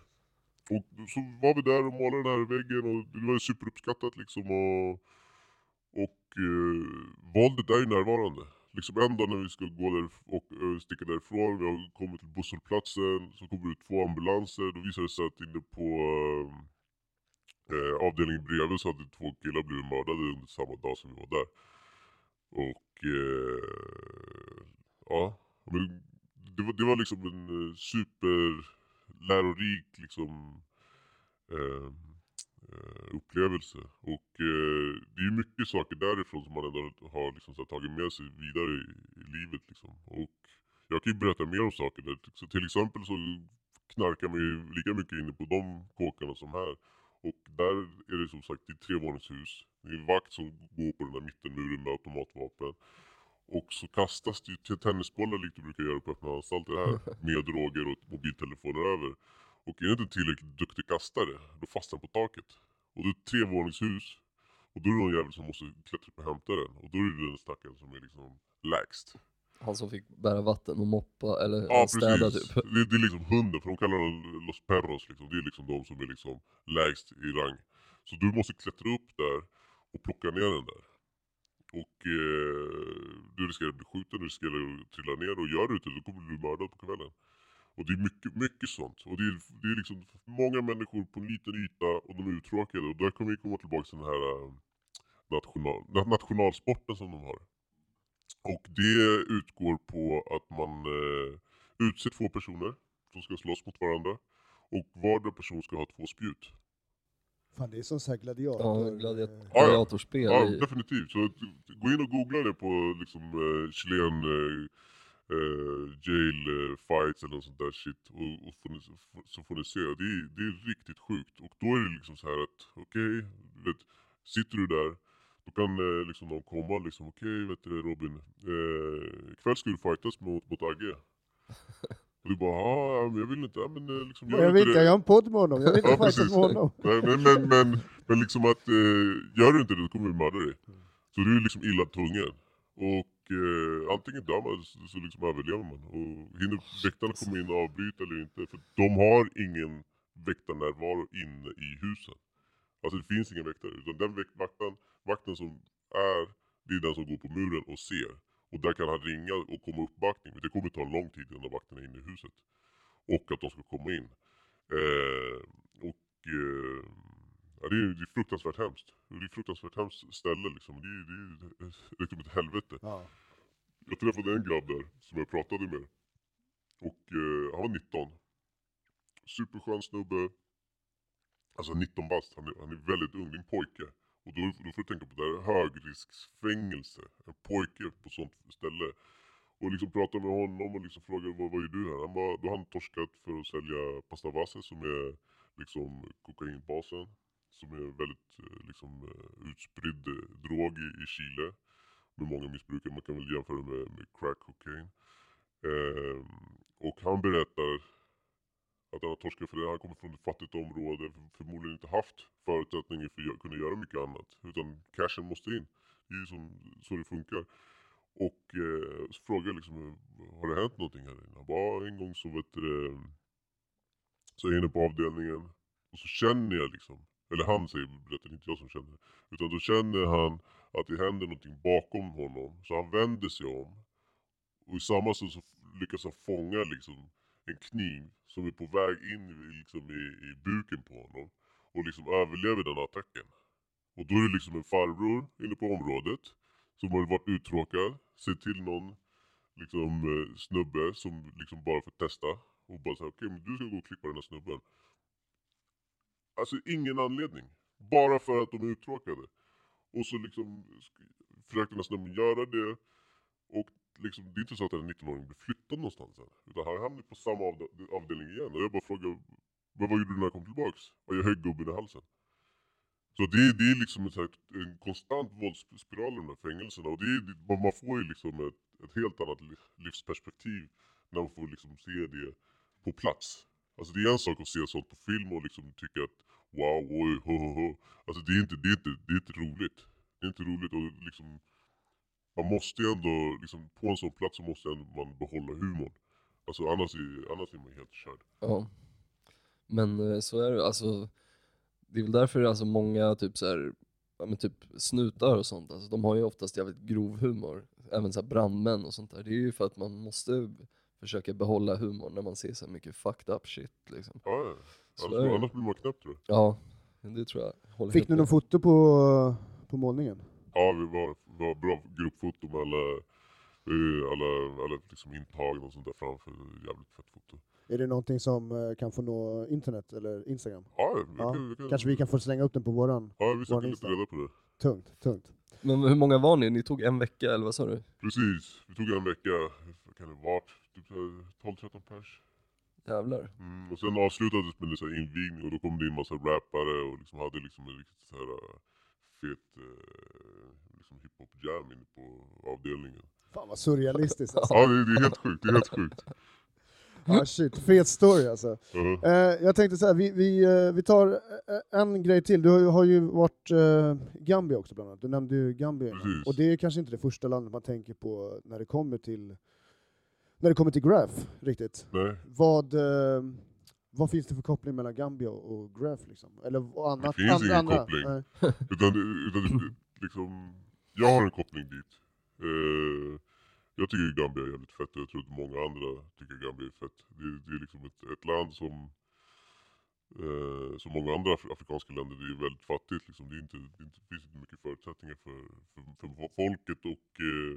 Speaker 4: Och så var vi där och målade den här väggen och det var ju superuppskattat liksom. Och, och eh, våldet är ju närvarande. Liksom en dag när vi ska gå där och eh, sticka därifrån, vi har kommit till busshållplatsen, så kommer det två ambulanser. Då visade det sig att inne på eh, avdelningen bredvid så hade två killar blivit mördade under samma dag som vi var där. Och eh, ja, men det var, det var liksom en eh, superlärorik liksom eh, eh, upplevelse. Och eh, det är ju mycket saker därifrån som man ändå har liksom, så här, tagit med sig vidare i, i livet. Liksom. Och jag kan ju berätta mer om saker. Där. Så till exempel så knarkar man ju lika mycket inne på de kåkarna som här. Och där är det som sagt det är trevåningshus. Det är en vakt som går på den där mittenmuren med automatvapen. Och så kastas det ju till tennisbollar likt du brukar göra på öppna anstalter här. Med droger och mobiltelefoner över. Och är det inte tillräckligt duktig kastare, då fastnar den på taket. Och det är ett trevåningshus. Och då är det någon jävel som måste klättra upp och hämta den. Och då är det den stackaren som är liksom lägst.
Speaker 3: Han som fick bära vatten och moppa, eller
Speaker 4: Ja
Speaker 3: städa
Speaker 4: precis.
Speaker 3: typ.
Speaker 4: Det, det är liksom hunden, för de kallar dem Los Perros liksom. Det är liksom de som är liksom lägst i rang. Så du måste klättra upp där och plocka ner den där. Och eh, du riskerar att bli skjuten, du riskerar att trilla ner och gör du inte det, då kommer du bli mördad på kvällen. Och det är mycket, mycket sånt. Och det är, det är liksom många människor på en liten yta och de är uttråkade. Och där kommer vi komma tillbaka till den här eh, national, na- nationalsporten som de har. Och det utgår på att man eh, utser två personer som ska slåss mot varandra. Och vardera person ska ha två spjut.
Speaker 1: Fan det är som så här gladiator.
Speaker 3: Ja, gladiat-
Speaker 1: eh,
Speaker 4: Ja, ja.
Speaker 3: gladiatorspel.
Speaker 4: Ja,
Speaker 3: i-
Speaker 4: definitivt. Så att, gå in och googla det på liksom eh, Chilen eh, eh, jail eh, fights eller något sånt där shit. Och, och får ni, så får ni se. Det är, det är riktigt sjukt. Och då är det liksom så här att okej, vet, sitter du där. Då kan eh, liksom någon komma liksom, okej vet du Robin, eh, ikväll ska du fightas mot, mot Agge. Och du bara, ja jag vill inte, ja, men eh, liksom,
Speaker 1: Jag vill
Speaker 4: det.
Speaker 1: inte, jag har en podd med honom. Jag vill inte
Speaker 4: Ja,
Speaker 1: fightas med honom.
Speaker 4: Nej, men, men, men, men liksom att eh, gör du inte det då kommer vi mörda dig. Så du är liksom illa tvungen. Och eh, antingen dör man så, så liksom överlever man. Och hinner väktarna komma in och avbryta eller inte. För de har ingen väktarnärvaro inne i husen. Alltså det finns ingen väktare. Utan den väk- vakten, som är, det är den som går på muren och ser. Och där kan han ringa och komma uppbackning. Men det kommer ta lång tid innan vakten är inne i huset. Och att de ska komma in. Eh, och eh, ja, det, är, det är fruktansvärt hemskt. Det är fruktansvärt hemskt ställe liksom. Det är, det är liksom ett helvete.
Speaker 1: Ja.
Speaker 4: Jag träffade en grabb där som jag pratade med. Och eh, han var 19. Superskön snubbe. Alltså 19 bast, han är, han är väldigt ung, det är en pojke. Och då, då får du tänka på det här är högrisksfängelse. En pojke på sånt ställe. Och liksom pratade med honom och liksom fråga vad, vad gör du här? Han bara, då har han torskat för att sälja Pastavase som är liksom kokainbasen. Som är väldigt eh, liksom eh, utspridd eh, drog i, i Chile. Med många missbrukare, man kan väl jämföra med, med crack cocaine. Eh, och han berättar att han har torskat för det. Han kommer från ett fattigt område, förmodligen inte haft förutsättningar för att kunna göra mycket annat. Utan cashen måste in. Det är ju som, så det funkar. Och eh, så frågar jag liksom, har det hänt någonting här inne? Han bara, en gång så vet du det, så är jag inne på avdelningen och så känner jag liksom, eller han säger, berättar inte jag som känner det. Utan då känner han att det händer någonting bakom honom. Så han vänder sig om. Och i samma stund så lyckas han fånga liksom en kniv som är på väg in i- liksom i, i buken på honom. Och liksom överlever den attacken. Och då är det liksom en farbror inne på området. Som har varit uttråkad. Ser till någon liksom eh, snubbe som liksom bara får testa. Och bara säger okej men du ska gå och klippa den här snubben. Alltså ingen anledning. Bara för att de är uttråkade. Och så liksom försökte den här snubben göra det. Och liksom, det är inte så att den här 19-åringen blir flyttad någonstans än. Utan han hamnar på samma avd- avdelning igen. Och jag bara frågar, vad, vad gjorde du när jag kom tillbaks? Och jag högg gubben i halsen. Så det, är- det är liksom ett, en konstant våldsspiral i de där fängelserna. Och det det, man- får ju liksom ett, ett helt annat livsperspektiv när man får liksom se det på plats. Alltså det är en sak att se sånt på film och liksom tycka att wow, oj, ho, ho, ho. Alltså det är inte, det är inte, det är inte roligt. Det är inte roligt och liksom man måste ju ändå, liksom, på en sån plats så måste man behålla humorn. Alltså annars är, annars är man helt körd.
Speaker 3: Ja. Men eh, så är det, alltså det är väl därför alltså många typ så här, ja men typ snutar och sånt, alltså de har ju oftast jävligt grov humor. Även så här brandmän och sånt där. Det är ju för att man måste försöka behålla humorn när man ser så mycket fucked up shit liksom.
Speaker 4: Ja, ja.
Speaker 3: Så
Speaker 4: Annars, blir man knäpp tror jag.
Speaker 3: Ja, det tror jag. Håller
Speaker 1: Fick ni
Speaker 3: med.
Speaker 1: någon foto på, på målningen?
Speaker 4: Ja, vi var, var bra gruppfoto med alla, eh, alla, alla liksom intagna och sånt där framför. Jävligt fett foto.
Speaker 1: Är det någonting som eh, kan få nå internet eller Instagram?
Speaker 4: Ja, vi
Speaker 1: Ja,
Speaker 4: kan, vi kan,
Speaker 1: Kanske vi kan få slänga upp den på våran?
Speaker 4: Ja, vi ska lite reda på det.
Speaker 1: Tungt, tungt.
Speaker 3: Men hur många var ni? Ni tog en vecka eller vad sa du?
Speaker 4: Precis, vi tog en vecka, vad kan det varit? Typ så här 12-13 pers.
Speaker 3: Jävlar.
Speaker 4: Mm, och sen avslutades med en invigning och då kom det in massa rappare och liksom hade liksom en riktigt så här äh, fet äh, liksom hiphop jam inne på avdelningen.
Speaker 1: Fan vad surrealistiskt alltså.
Speaker 4: Ja, det, det är helt sjukt, det är helt sjukt.
Speaker 1: ah, shit, fet story alltså.
Speaker 4: Ja.
Speaker 1: Eh, jag tänkte så här, vi, vi, eh, vi tar eh, en grej till. Du har ju, har ju varit eh, Gambia också bland annat. Du nämnde ju Gambia.
Speaker 4: Precis.
Speaker 1: Och det är kanske inte det första landet man tänker på när det kommer till när det kommer till Graph, riktigt.
Speaker 4: Nej,
Speaker 1: Vad, eh, vad finns det för koppling mellan Gambia och Graph liksom? Eller och annat?
Speaker 4: finns ingen
Speaker 1: andra?
Speaker 4: koppling.
Speaker 1: Nej.
Speaker 4: utan, det- utan det- liksom, jag har en koppling dit. Eh, jag tycker Gambia är jävligt fett och jag tror att många andra tycker Gambia är fett. Det, det är liksom ett, ett land som eh, som många andra af- afrikanska länder, det är väldigt fattigt. Liksom. Det, är inte, det är inte, finns inte mycket förutsättningar för, för, för folket och eh,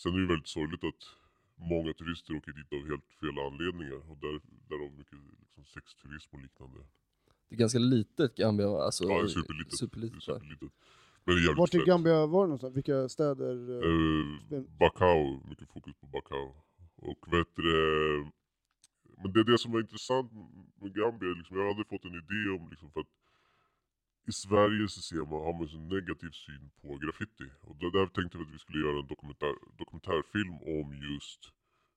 Speaker 4: sen är det väldigt sorgligt att många turister åker dit av helt fel anledningar och där, därav mycket liksom, sexturism och liknande.
Speaker 3: Det är ganska litet Gambia va? Alltså,
Speaker 4: Ja, det är superlitet. Det är
Speaker 3: superlitet
Speaker 4: superlitet. Men det är jävligt
Speaker 1: Vart i. Gambia var det någonstans? Vilka städer? eh,
Speaker 4: Eh, Bacau, mycket fokus på Bacau. Och vet du, men det är det som var intressant med Gambia, liksom, jag hade fått en idé om liksom, för att i Sverige så ser man, har man så negativ syn på graffiti. Och där, där tänkte vi att vi skulle göra en dokumentär, dokumentärfilm om just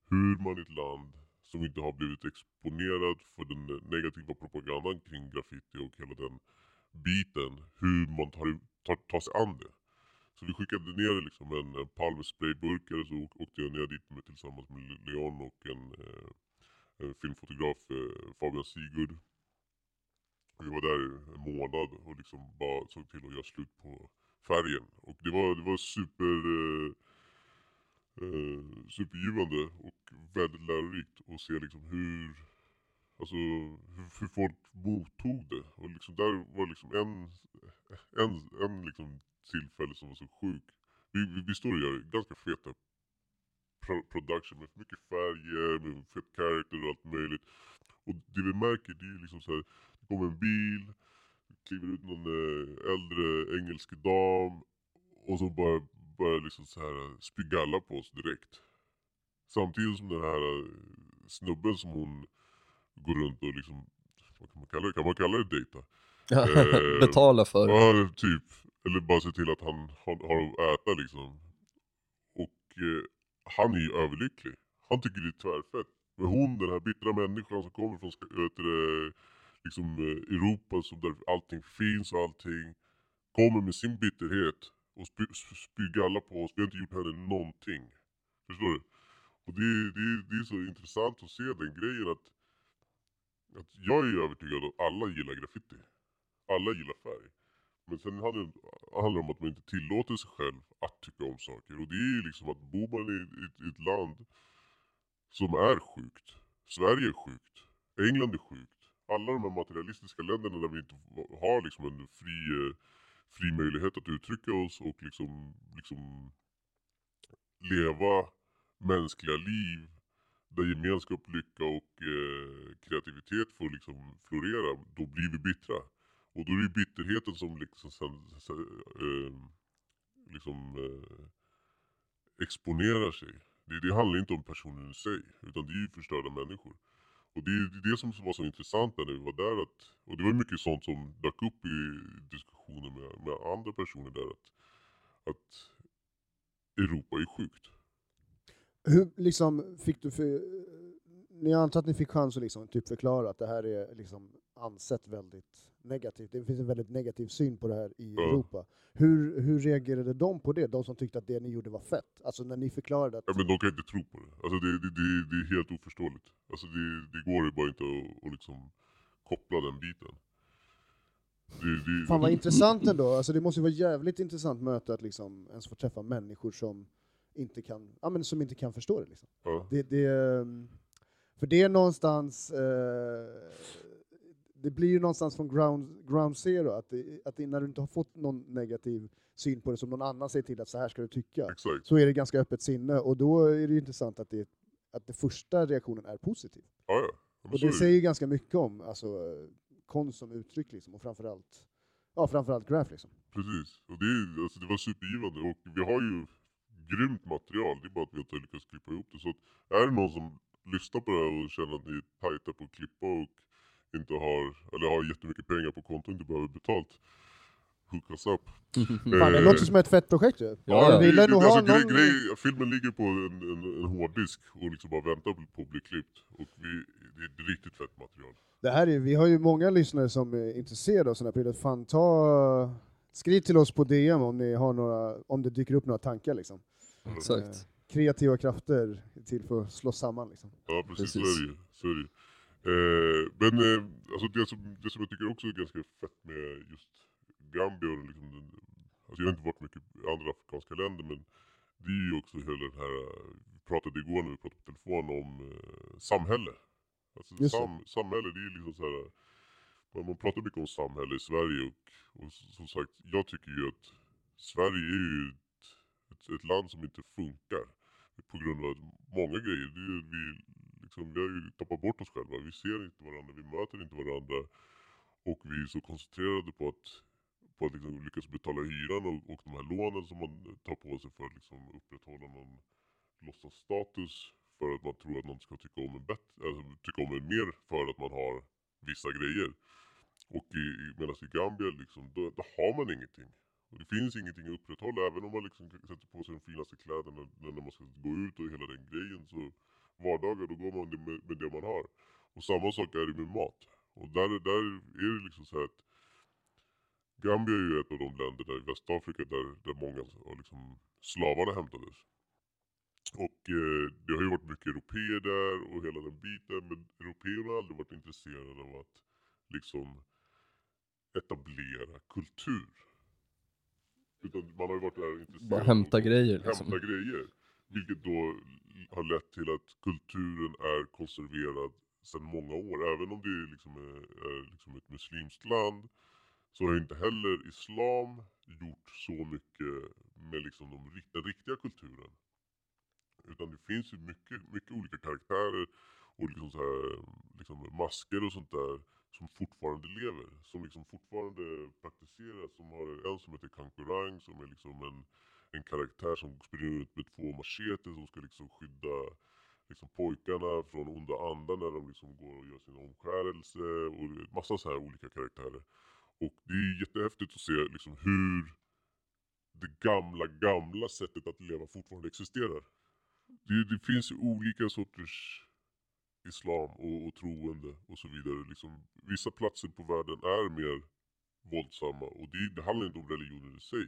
Speaker 4: hur man i ett land som inte har blivit exponerad för den negativa propagandan kring graffiti och hela den biten, hur man tar, tar, tar sig an det. Så vi skickade ner liksom en, en pall med sprayburkar så åkte jag ner dit med, tillsammans med Leon och en, eh, en filmfotograf, eh, Fabian Sigurd. Vi var där i en månad och liksom bara såg till att göra slut på färgen. Och det var, det var super, eh, eh, supergivande och väldigt lärorikt att se liksom hur, alltså, hur, hur folk mottog det. Och liksom där var liksom en, en, en liksom tillfälle som var så sjuk. Vi, vi, vi står och gör ganska feta pro production med mycket färger, med fet character och allt möjligt. Och det vi märker det är liksom så här, det kommer en bil, kliver ut någon eh, äldre engelsk dam och så bara börjar liksom så här spy galla på oss direkt. Samtidigt som den här eh, snubben som hon går runt och liksom, vad kan man kalla det? Kan man kalla det dejta? Eh,
Speaker 3: Betala för.
Speaker 4: Ja, typ. Eller bara se till att han har, har att äta liksom. Och eh, han är ju överlycklig. Han tycker det är tvärfett. Men hon, den här bittra människan som kommer från vet du liksom, eh, Europa som där allting finns och allting. Kommer med sin bitterhet och spy, spyr galla på oss. Vi har inte gjort henne någonting. Förstår du? Och det, det, det är så intressant att se den grejen att, att jag är övertygad om att alla gillar graffiti. Alla gillar färg. Men sen handlar det om att man inte tillåter sig själv att tycka om saker. Och det är ju liksom att bor man i ett, i ett land som är sjukt. Sverige är sjukt. England är sjukt. Alla de här materialistiska länderna där vi inte har liksom en fri, eh, fri möjlighet att uttrycka oss och liksom, liksom leva mänskliga liv där gemenskap, lycka och eh, kreativitet får liksom florera, då blir vi bittra. Och då är det bitterheten som liksom, sen, sen, eh, liksom eh, exponerar sig. Det, det handlar inte om personen i sig, utan det är ju förstörda människor. Och det är det, det som var så intressant när vi var där, att, och det var mycket sånt som dök upp i diskussioner med, med andra personer där, att, att Europa är sjukt.
Speaker 1: Hur liksom fick du för... Ni antar att ni fick chans att liksom typ förklara att det här är liksom ansett väldigt negativt. Det finns en väldigt negativ syn på det här i
Speaker 4: Ja.
Speaker 1: Europa. Hur, hur reagerade de på det? De som tyckte att det ni gjorde var fett? Alltså när ni förklarade att...
Speaker 4: Ja, men de kan inte tro på det. Alltså det, det, det, det är helt oförståeligt. Alltså det, det går ju bara inte att, att liksom koppla den biten. Det, det,
Speaker 1: Fan vad intressant ändå. Alltså det måste ju vara jävligt intressant möte att liksom ens få träffa människor som inte kan, ja, men som inte kan förstå det. Liksom.
Speaker 4: Ja,
Speaker 1: Det, det, ehm, för det är någonstans, eh, det blir ju någonstans från ground, ground zero, att, det, att det, när du inte har fått någon negativ syn på det som någon annan säger till att så här ska du tycka,
Speaker 4: exakt.
Speaker 1: så är det ganska öppet sinne och då är det intressant att, det, att den första reaktionen är positiv.
Speaker 4: Ja, ja.
Speaker 1: Och det säger ju ganska mycket om alltså, konst som uttryck liksom, och framförallt, ja, framförallt graph liksom.
Speaker 4: Precis. Och det, alltså det var supergivande. Och vi har ju grymt material. Det är bara att vi inte lyckats klippa ihop det. Så att är det någon som lyssnar på det här och känner att ni är tajta på att klippa och inte har, eller har jättemycket pengar på kontot och inte behöver betalt. Hook us up.
Speaker 1: Fan, det
Speaker 4: Eh,
Speaker 1: låter som ett fett projekt ju.
Speaker 3: Ja,
Speaker 4: det-
Speaker 1: ville
Speaker 4: det-
Speaker 1: nog
Speaker 4: alltså, grej,
Speaker 1: någon...
Speaker 4: grej, filmen ligger på en, en, en hårddisk och liksom bara väntar på att bli klippt. Och vi, det är ett riktigt fett material.
Speaker 1: Det här är, vi har ju många lyssnare som är intresserade av sådana här prylar. Fan, ta, skriv till oss på DM om, ni har några, om det dyker upp några tankar. Liksom.
Speaker 3: Exakt.
Speaker 1: Eh, kreativa krafter till för att slå samman. Liksom.
Speaker 4: Ja precis, så
Speaker 3: Precis.
Speaker 4: är det ju. Så är det ju. Eh, men eh, alltså det, som, det som jag tycker också är ganska fett med just Gambia och liksom, den, alltså jag har inte varit mycket i andra afrikanska länder men det är ju också hela den här, vi pratade igår när vi pratade på telefon om eh, samhälle. Alltså sam, samhälle det är ju liksom så här, man, man pratar mycket om samhälle i Sverige och, och som sagt jag tycker ju att Sverige är ju ett, ett, ett land som inte funkar på grund av många grejer. Det är, vi, liksom, vi har ju tappat bort oss själva. Vi ser inte varandra, vi möter inte varandra. Och vi är så koncentrerade på att, på att liksom lyckas betala hyran och, och de här lånen som man tar på sig för att liksom upprätthålla någon låtsasstatus. För att man tror att någon ska tycka om en, bett, alltså, tycka om en mer för att man har vissa grejer. Och i, medan i Gambia liksom, då, då har man ingenting. Och det finns ingenting att upprätthålla även om man liksom sätter på sig de finaste kläderna när när man ska gå ut och hela den grejen. Så vardagar då går man med, med det man har. Och samma sak är det med mat. Och där, där är det liksom så att Gambia är ju ett av de länder där i Västafrika där, där många av liksom slavarna hämtades. Och eh, det har ju varit mycket europeer där och hela den biten. Men europeerna har aldrig varit intresserade av att liksom etablera kultur. Utan man har ju varit där intresserad
Speaker 3: Bara hämta grejer liksom.
Speaker 4: hämta grejer. Vilket då har lett till att kulturen är konserverad sedan många år. Även om det är liksom är, är liksom ett muslimskt land så har inte heller islam gjort så mycket med liksom de, den riktiga kulturen. Utan det finns ju mycket, mycket olika karaktärer och liksom så här, liksom masker och sånt där som fortfarande lever. Som liksom fortfarande praktiseras. Som har en som heter Kankurang som är liksom en, en karaktär som springer ut med två macheter som ska liksom skydda liksom pojkarna från onda andar när de liksom går och gör sin omskärelse och massa så här olika karaktärer. Och det är jättehäftigt att se liksom hur det gamla, gamla sättet att leva fortfarande existerar. Det, det finns ju olika sorters islam och, och troende och så vidare. Liksom, vissa platser på världen är mer våldsamma och det, det handlar inte om religionen i sig.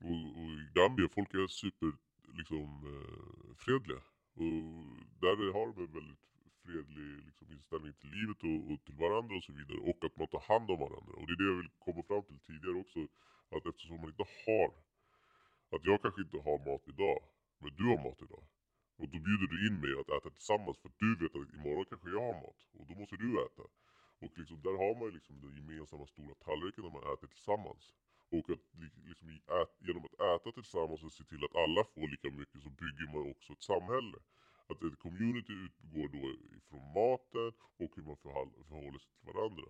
Speaker 4: Och, och i Gambia, folk är super liksom, eh, fredliga. Och där har de en väldigt fredlig liksom, inställning till livet och, och till varandra och så vidare. Och att man tar hand om varandra. Och det är det jag vill komma fram till tidigare också. Att eftersom man inte har, att jag kanske inte har mat idag, men du har mat idag. Och då bjuder du in mig att äta tillsammans för att du vet att imorgon kanske jag har mat. Och då måste du äta. Och liksom, där har man ju liksom den gemensamma stora tallriken när man äter tillsammans. Och att liksom ät, genom att äta tillsammans och se till att alla får lika mycket så bygger man också ett samhälle. Att ett community utgår då ifrån maten och hur man förhåller sig till varandra.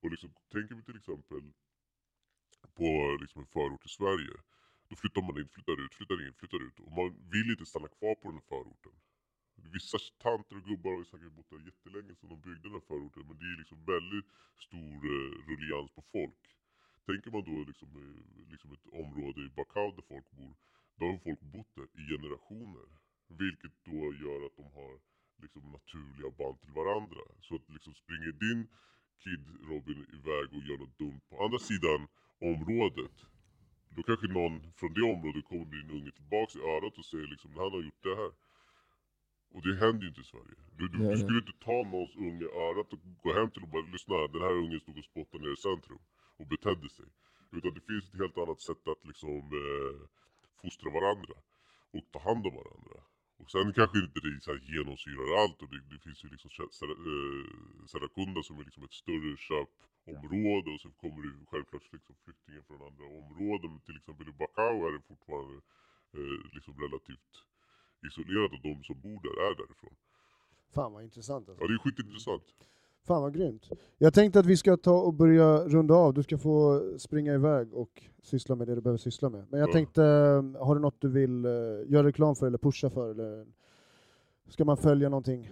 Speaker 4: Och liksom, tänker vi till exempel på liksom en förort i Sverige. Då flyttar man in, flyttar ut, flyttar in, flyttar ut. Och man vill inte stanna kvar på den här förorten. Vissa tanter och gubbar har ju säkert bott där jättelänge sedan de byggde den här förorten. Men det är liksom väldigt stor eh, ruljans på folk. Tänker man då liksom, eh, liksom ett område i Bakau där folk bor. Då har folk bott där i generationer. Vilket då gör att de har liksom naturliga band till varandra. Så att liksom springer din kid Robin iväg och gör något dumt på andra sidan området. Då kanske någon från det området kommer din unge tillbaks i örat och säger liksom han har gjort det här. Och det händer ju inte i Sverige. Du, du, du skulle inte ta någons unge i örat och gå hem till och bara lyssna den här ungen stod och spottade nere i centrum och betedde sig. Utan det finns ett helt annat sätt att liksom eh, fostra varandra och ta hand om varandra. Och sen kanske inte det så här genomsyrar allt och det, det finns ju liksom eh, Serakunda som är liksom ett större köpområde och så kommer det ju självklart liksom flyktingar från andra områden. Men till exempel i Bakau är det fortfarande eh, liksom relativt isolerat och de som bor där är därifrån.
Speaker 1: Fan vad intressant alltså.
Speaker 4: Ja det är skitintressant.
Speaker 1: Fan vad grymt. Jag tänkte att vi ska ta och börja runda av. Du ska få springa iväg och syssla med det du behöver syssla med. Men jag
Speaker 4: Ja.
Speaker 1: tänkte, eh, har du något du vill eh, göra reklam för eller pusha för? Eller ska man följa någonting?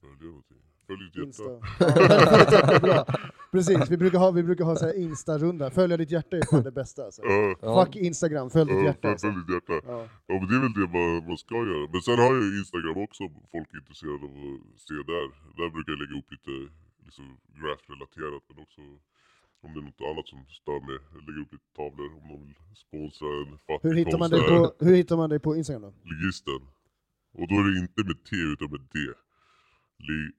Speaker 4: Följ någonting. Följ ditt hjärta.
Speaker 1: Ja, Precis, vi brukar ha, vi brukar ha så här Insta-runda. Följa ditt hjärta är fan det bästa alltså.
Speaker 4: Ja.
Speaker 1: Fuck Instagram, följ ditt hjärta alltså.
Speaker 4: följ ditt hjärta.
Speaker 1: Ja.
Speaker 4: Ja men det är väl det man, man ska göra. Men sen har jag Instagram också folk är intresserade av att se där. Där brukar jag lägga upp lite liksom, graph-relaterat men också om det är något annat som stör mig. Jag lägger upp lite tavlor om någon vill sponsra en fattig
Speaker 1: Hur, hittar man dig på, hur hittar man dig på Instagram då?
Speaker 4: Ligisten. Och då är det inte med T utan med D. Li-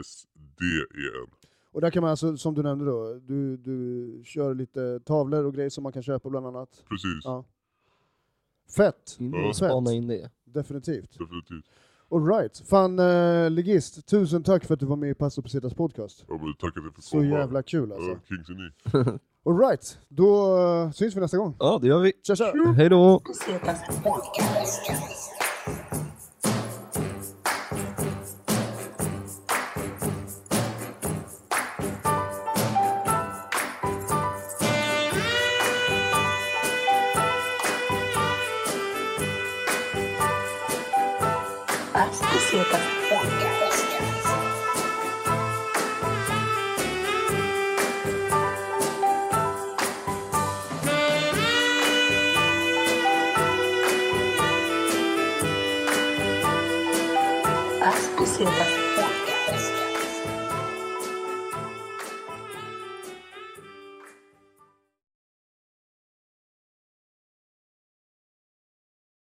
Speaker 4: L-I-G-I-S-D-E-N.
Speaker 1: Och där kan man alltså, som du nämnde då, du, du kör lite tavlor och grejer som man kan köpa bland annat.
Speaker 4: Precis,
Speaker 1: Ja. Fett!
Speaker 3: In
Speaker 4: Ja.
Speaker 3: spana in det.
Speaker 1: Definitivt.
Speaker 4: definitivt.
Speaker 1: Alright. Fan, uh, Ligist, tusen tack för att du var med i Passo Pesetas podcast.
Speaker 4: Ja men tack att jag fick
Speaker 1: Så
Speaker 4: komma.
Speaker 1: jävla kul
Speaker 4: Ja,
Speaker 1: alltså.
Speaker 4: Kings är ni.
Speaker 1: Alright, då eh, syns vi nästa gång.
Speaker 3: Ja, det gör vi.
Speaker 1: Tja tja!
Speaker 3: Hej då!
Speaker 2: Pesetas Podcast.